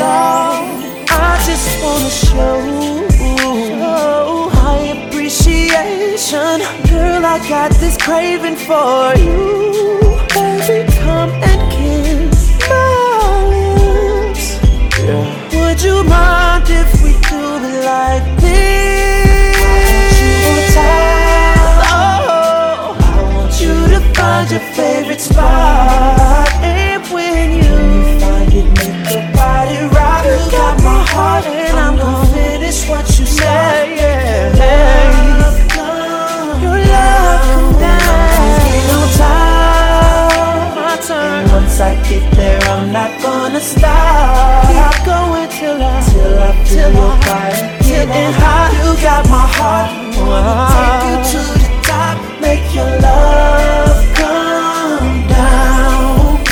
Things. I just wanna show my appreciation. Girl, I got this craving for you. Baby, come and kiss my lips. Yeah. Would you mind if we do it like this? Oh, I want you to find your favorite spot. Get there, I'm not gonna stop. Keep going till I, till I feel your body getting hot. You got my heart. Wanna take you to the top. Make your love come down.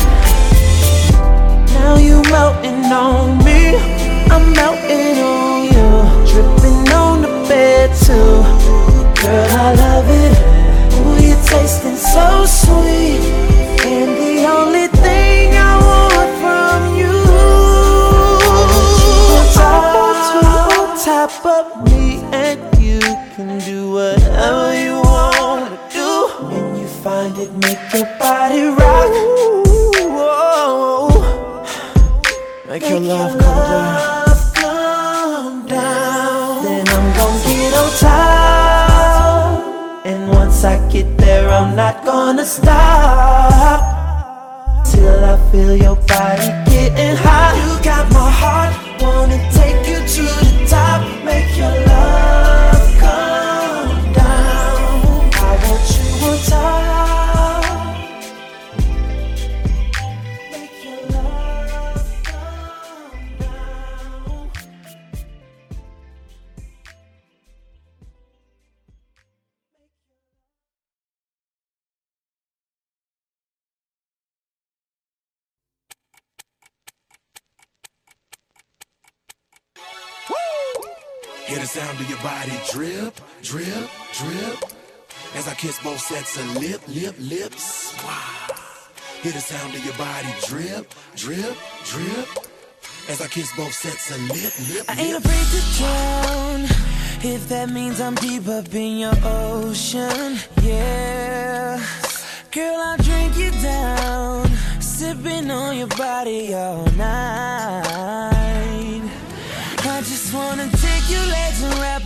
Now you melting on me. I'm melting on you. Dripping on the bed too. Girl, I love it. Ooh, you're tasting so sweet. And the only I'm not gonna stop. Till I feel your body getting hot. You got my heart, sound of your body drip, drip, drip. As I kiss both sets of lip, lip, lips. Wow. Hear the sound of your body drip, drip, drip. As I kiss both sets of lip, lip, I ain't afraid to drown if that means I'm deep up in your ocean. Yeah, girl, I'll drink you down, sipping on your body all night. I just wanna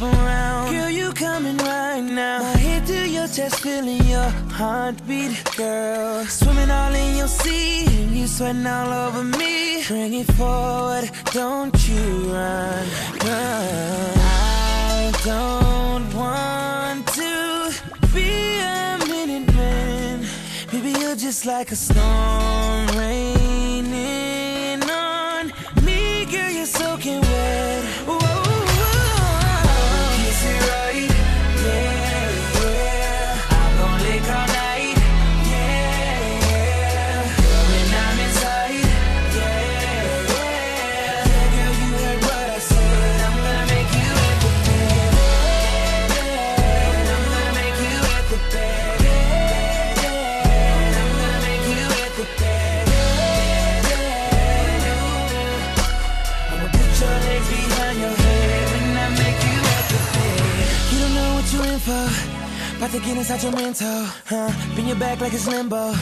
around. Girl, you coming right now. My head to your chest, feeling your heartbeat, girl. Swimming all in your sea, you sweating all over me. Bring it forward, don't you run, run. I don't want to be a minute man. Baby, you're just like a storm raining About to get inside your mental, huh? Bend your back like it's limbo.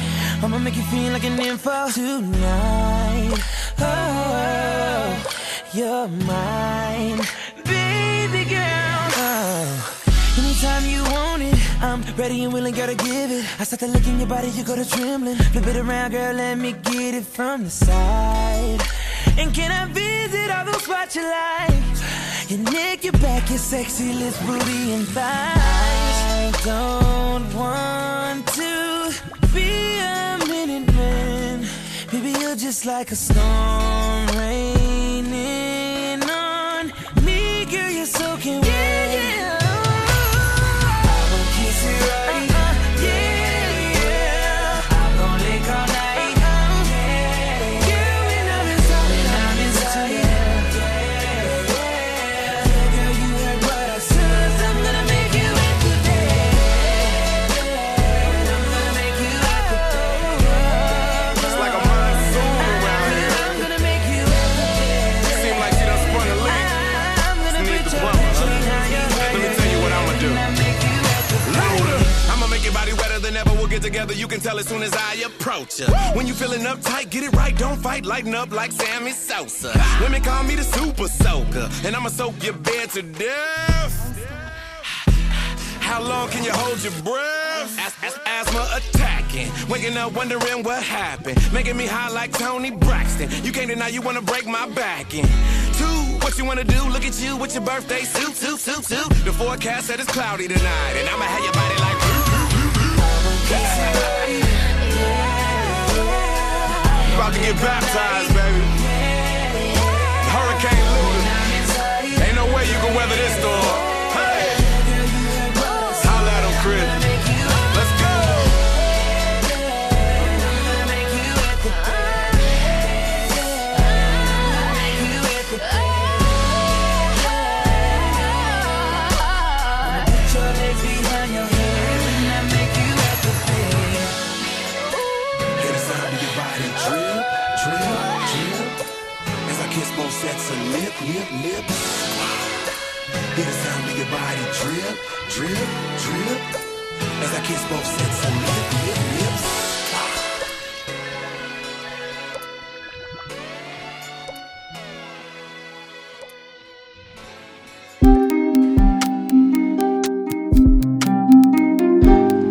I'ma make you feel like an info tonight. Oh, you're mine, baby girl. Oh. Anytime you want it, I'm ready and willing, gotta give it. I start to look in your body, you go to trembling. Flip it around, girl, let me get it from the side. And can I visit all those spots you like? Your neck, your back, your sexy lips, booty, and thighs. Don't want to be a minute man. Baby, you're just like a storm raining on me, girl. You're brother, you can tell as soon as I approach her. When you feeling uptight, get it right, don't fight, lighten up like Sammy Sosa. Women call me the super soaker, and I'ma soak your bed to death. How long can you hold your breath? As, as, asthma attacking. Waking up wondering what happened. Making me high like Toni Braxton. You can't deny you wanna break my back in. Two, what you wanna do? Look at you with your birthday suit, suit, suit, suit. The forecast said it's cloudy tonight, and I'ma have your body like. About to get baptized, baby. Hurricane Luna. Ain't no way you can weather this storm. Hear the sound of your body drip, drip, drip. As I kiss both sets of lip, lip, lips.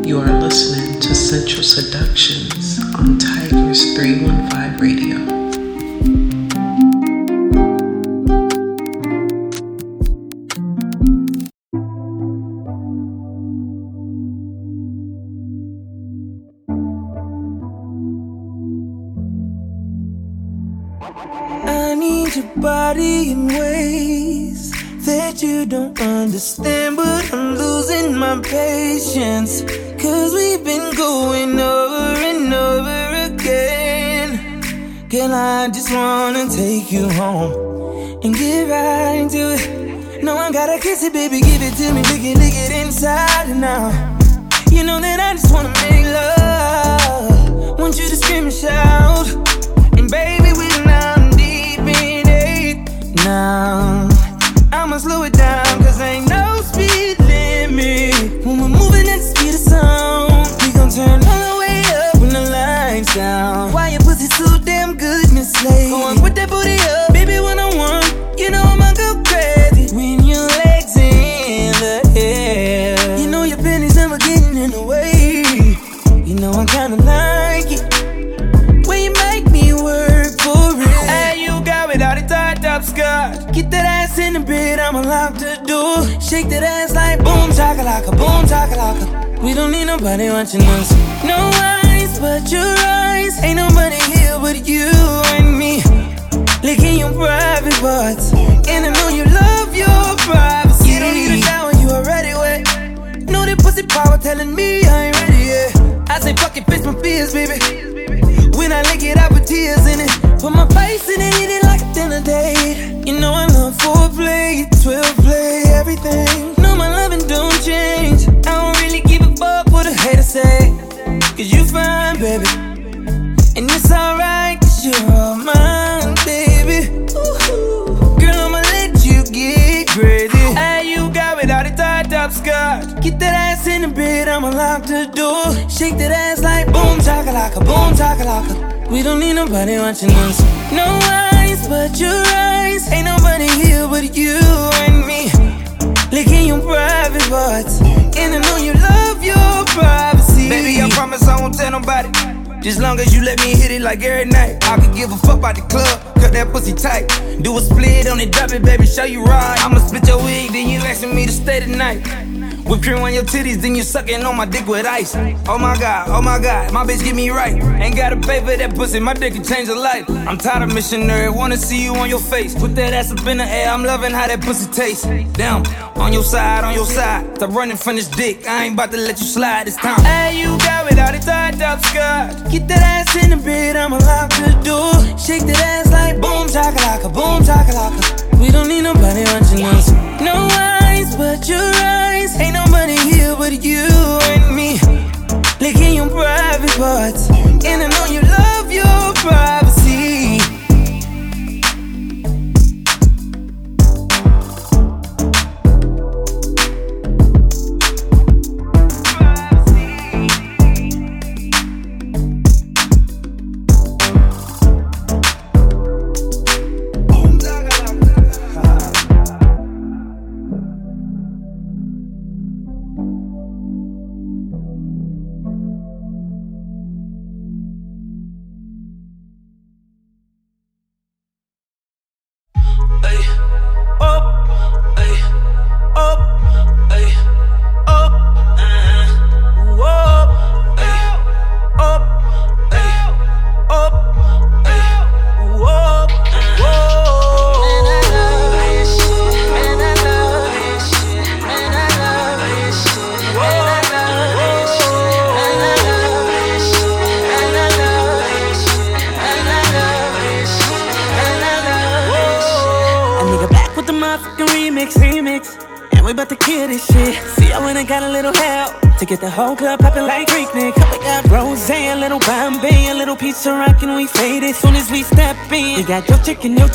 You are listening to Sensual Seductions on Tigress 315 Radio. Body in ways that you don't understand, but I'm losing my patience. Cause we've been going over and over again. Girl, I just wanna take you home and get right into it. No, I gotta kiss it, baby, give it to me, lick it, lick it inside out. You know that I just wanna make love. Want you to scream and shout. And baby, I'ma slow it down, cause ain't no speed limit. When we're moving at the speed of sound, we gon' turn all the way up when the lights down. Why your pussy so damn good, Miss Slade? Going with that booty up, baby, one on one. You know I'ma go crazy when your legs in the air. You know your pennies never getting in the way. You know I'm kinda like Get that ass in the bed, I'ma lock the. Shake that ass like boom, chakalaka, boom, chakalaka. We don't need nobody watching us. No eyes but your eyes. Ain't nobody here but you and me. Licking your private parts. And I know you love your privacy. You don't need a shower, you already wet. Know that pussy power telling me I ain't ready yet. I say fuck it, fix my fears, baby. When I lick it, I put tears in it. Put my face in it, eat it like a dinner date. You know I love foreplay, 12 play, everything. No, my loving don't change. I don't really give a fuck what a hater say. Cause you fine, baby. And it's alright, cause you're all mine, Get that ass in the bed, I'ma lock the door. Shake that ass like boom, chakalaka, boom, chakalaka. We don't need nobody watching us. No eyes but your eyes. Ain't nobody here but you and me. Licking your private parts. And I know you love your privacy. Baby, I promise I won't tell nobody. Just long as you let me hit it like every night. I could give a fuck about the club, cut that pussy tight. Do a split on it, drop it, baby, show you right. I'ma split your wig, then you asking me to stay tonight. Whip cream on your titties, then you sucking on my dick with ice. Oh my god, oh my god, my bitch get me right. Ain't gotta pay for that pussy, my dick can change a life. I'm tired of missionary, wanna see you on your face. Put that ass up in the air, I'm loving how that pussy tastes. Damn, on your side, on your side. Stop running from this dick, I ain't about to let you slide this time. Hey, you got it tied up skirt. Get that ass in the bed, I'ma lock the door. Shake that ass like boom, chakalaka, boom, chakalaka. We don't need nobody watching us. No eyes but your eyes. Ain't nobody here but you and me. Licking your private parts. And I know you love your privacy.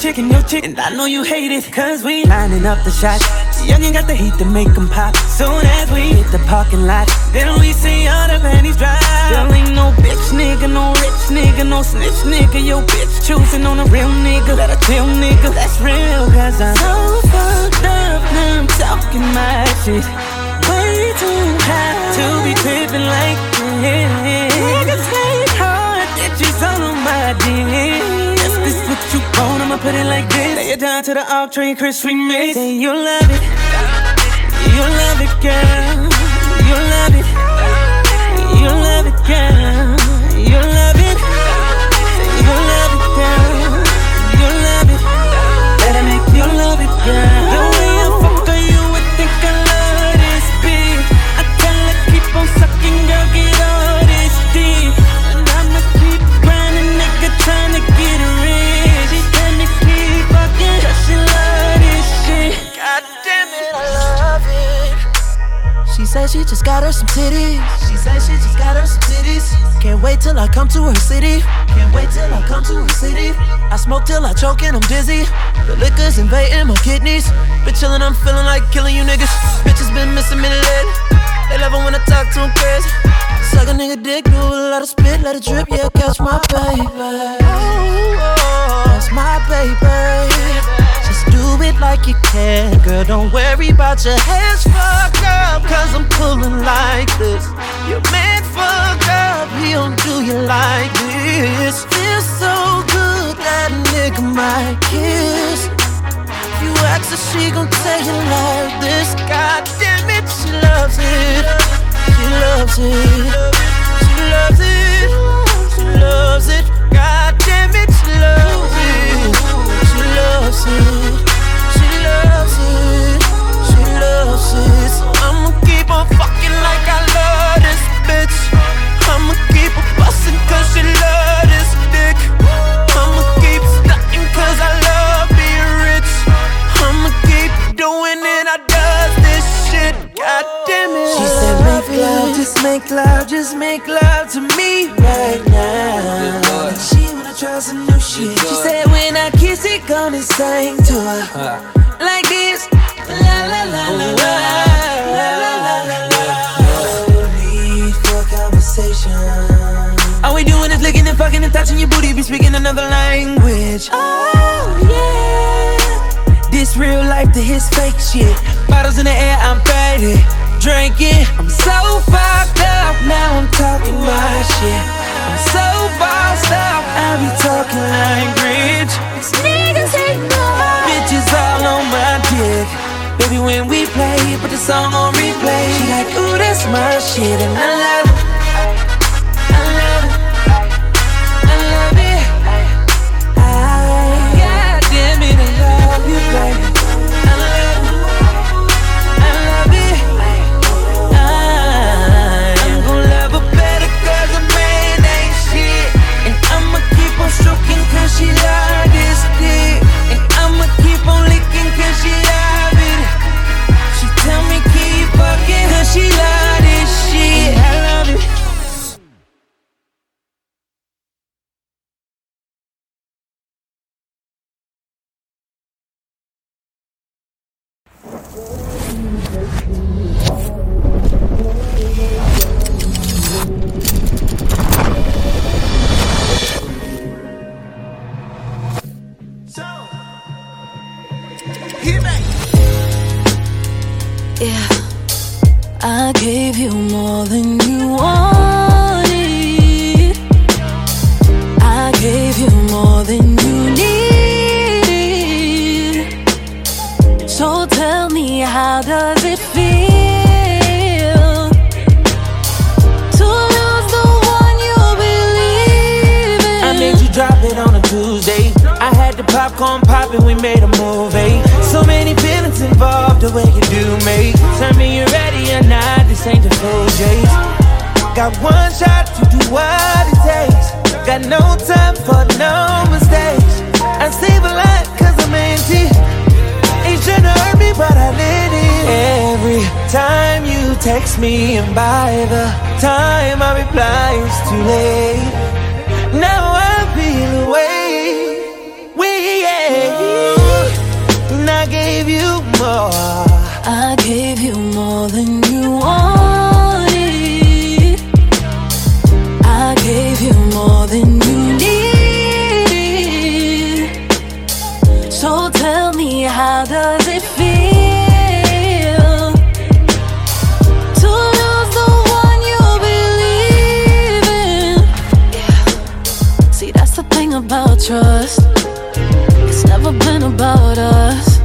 Your chicken, your chicken. And I know you hate it, cause we lining up the shots. Young ain't got the heat to make them pop. Soon as we hit the parking lot, then we see all the panties drop. There ain't no bitch nigga, no rich nigga, no snitch nigga. Your bitch choosing on a real nigga. Let a chill nigga, that's real, cause I'm so fucked up. Now I'm talking my shit. Way too high to be tripping like this. Niggas hate hard, bitches all on my dick. You want, I'ma put it like this. Lay it down to the off train, Chris remix. Say you love it, you love it, girl. You love it, till I choke and I'm dizzy. The liquor's invading my kidneys. Been chillin', I'm feeling like killing you niggas. Bitches been missing me lately. They love it when I talk to them crazy. Suck a nigga dick, do a lot of spit, let it drip, yeah, catch my baby. That's my baby. Just do it like you can, girl. Don't worry about your hands fucked up, cause I'm pulling like this. You're meant fucked up, he don't do you like this. Feels so that nigga might kiss. If you ask her, she gon' tell you like this. God damn it, she loves it. She loves it. She loves it. She loves it. God damn it, she loves it. She loves it. She loves it. She loves it. So I'ma keep on fucking like I love this bitch. I'ma keep on bustin' cause she love this make love, just make love to me right now. She wanna try some new shit. She said, when I kiss it, gonna sing to her like this. La la la la la la la la la la. No need for conversation. All we doing is licking and fucking and touching your booty. Be speaking another language. Oh yeah. This real life to his fake shit. Bottles in the air, I'm faded. Drinking, I'm so fucked up. Now I'm talking my shit. I'm so bossed up. I be talking rich. These niggas hate love. Bitches all on my dick. Baby, when we play, put the song on replay. She like, ooh, that's my shit, and I love got one shot to do what it takes. Got no time for no mistakes. I save a lot cause I'm anti. It shouldn't hurt me, but I did it. Every time you text me, and by the time I reply, it's too late. Now I feel away. We, yeah. And I gave you more. I gave you more than you want. How does it feel to lose the one you believe in? See, that's the thing about trust. It's never been about us.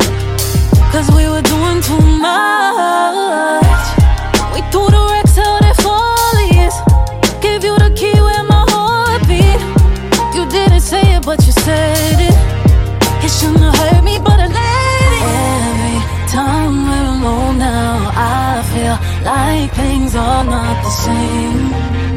Cause we were doing too much. like things are not the same.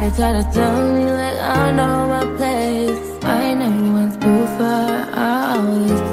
gotta tell her, tell me like I know my place. I never once before, I always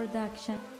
Production.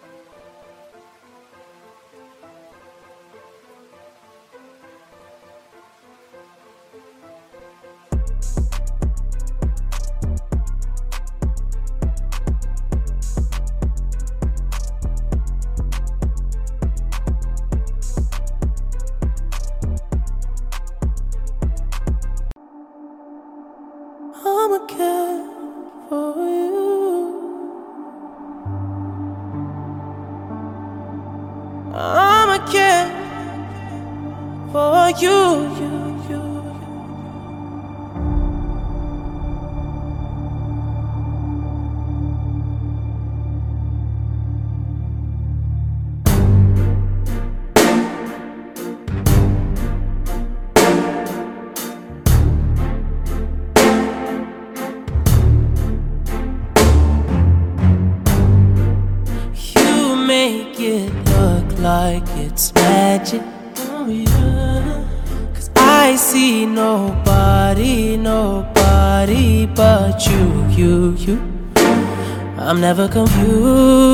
Never confused.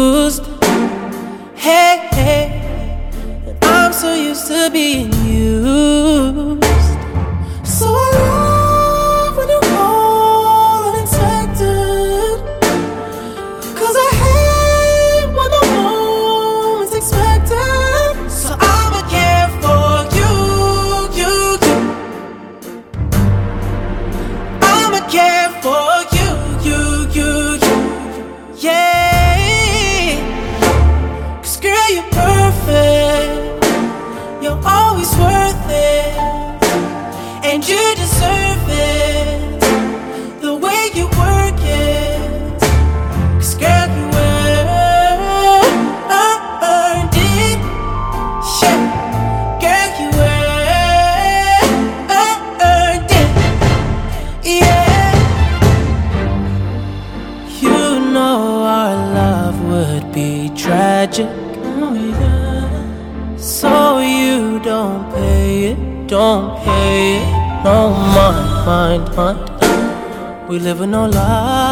We no lies.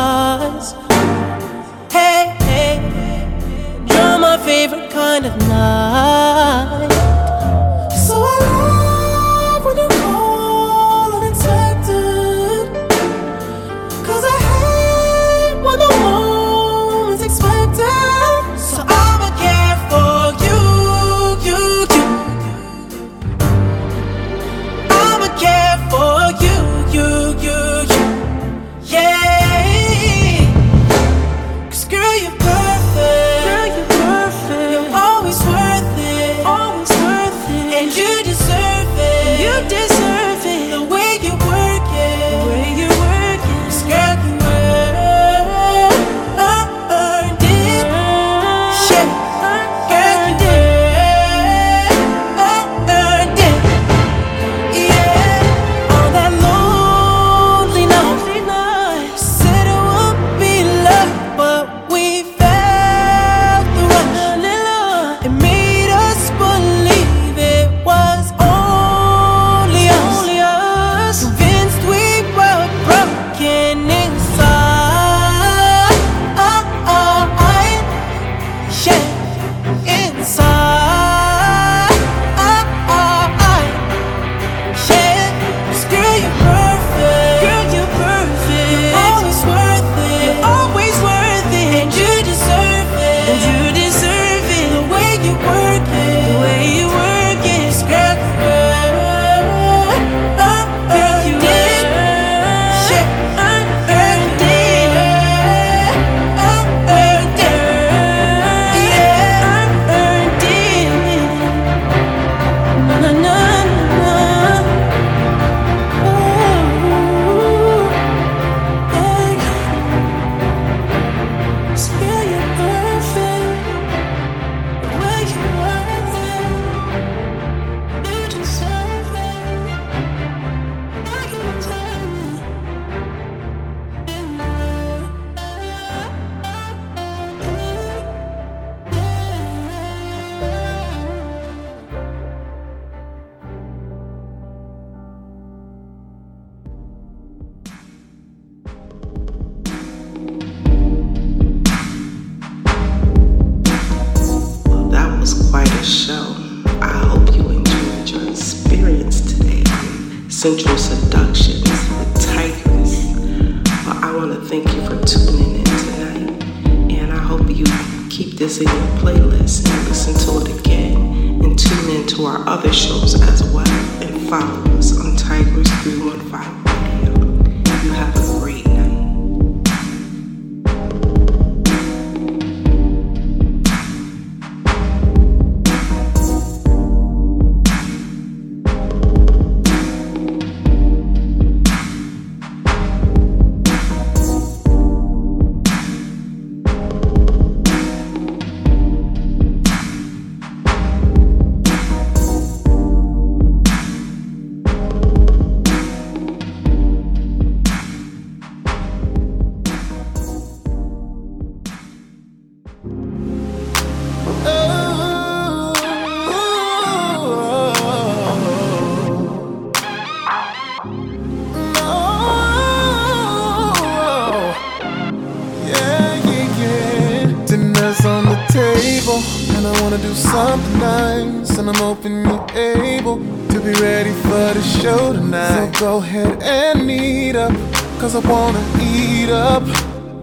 Cause I wanna eat up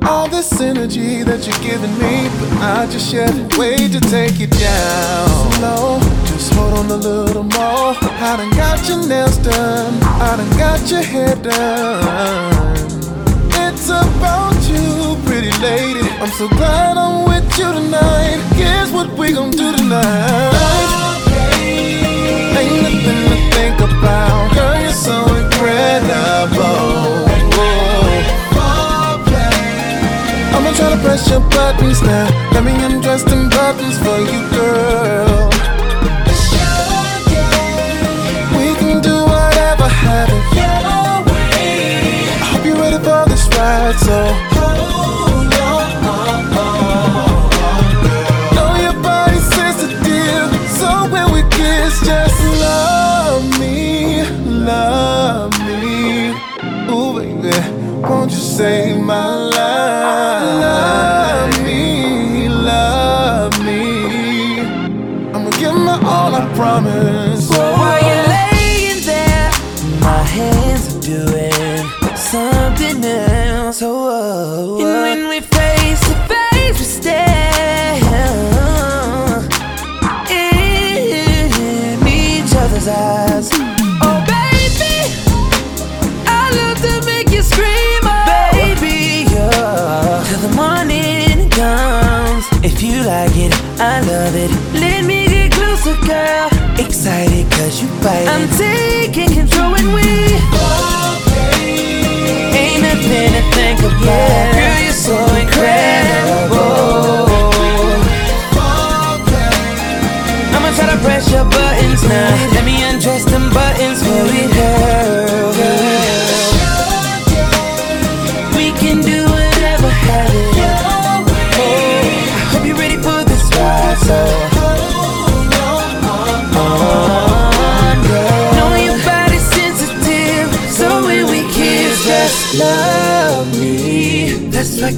all this energy that you're giving me. But I just yet wait to take you down. Slow, just hold on a little more. I done got your nails done, I done got your hair done. It's about you, pretty lady. I'm so glad I'm with you tonight. Here's what we gon' do tonight. Ain't nothing to think about, girl. You're so incredible. I'ma try to press your buttons now. Let me undress them buttons for you, girl. We can do whatever, way. I hope you're ready for this ride, so cause you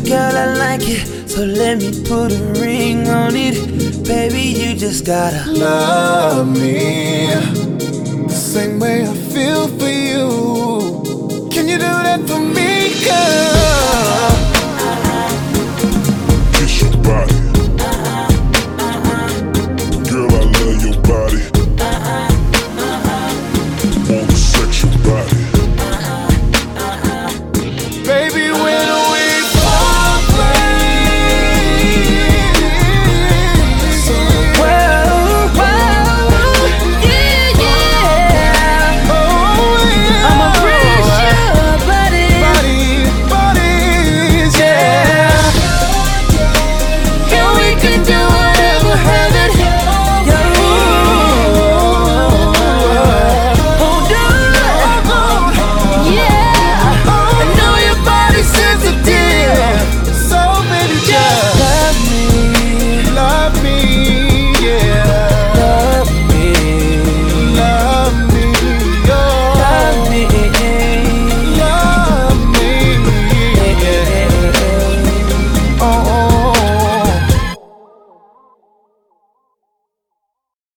Girl, I like it. So let me put a ring on it. Baby, you just gotta love me the same way I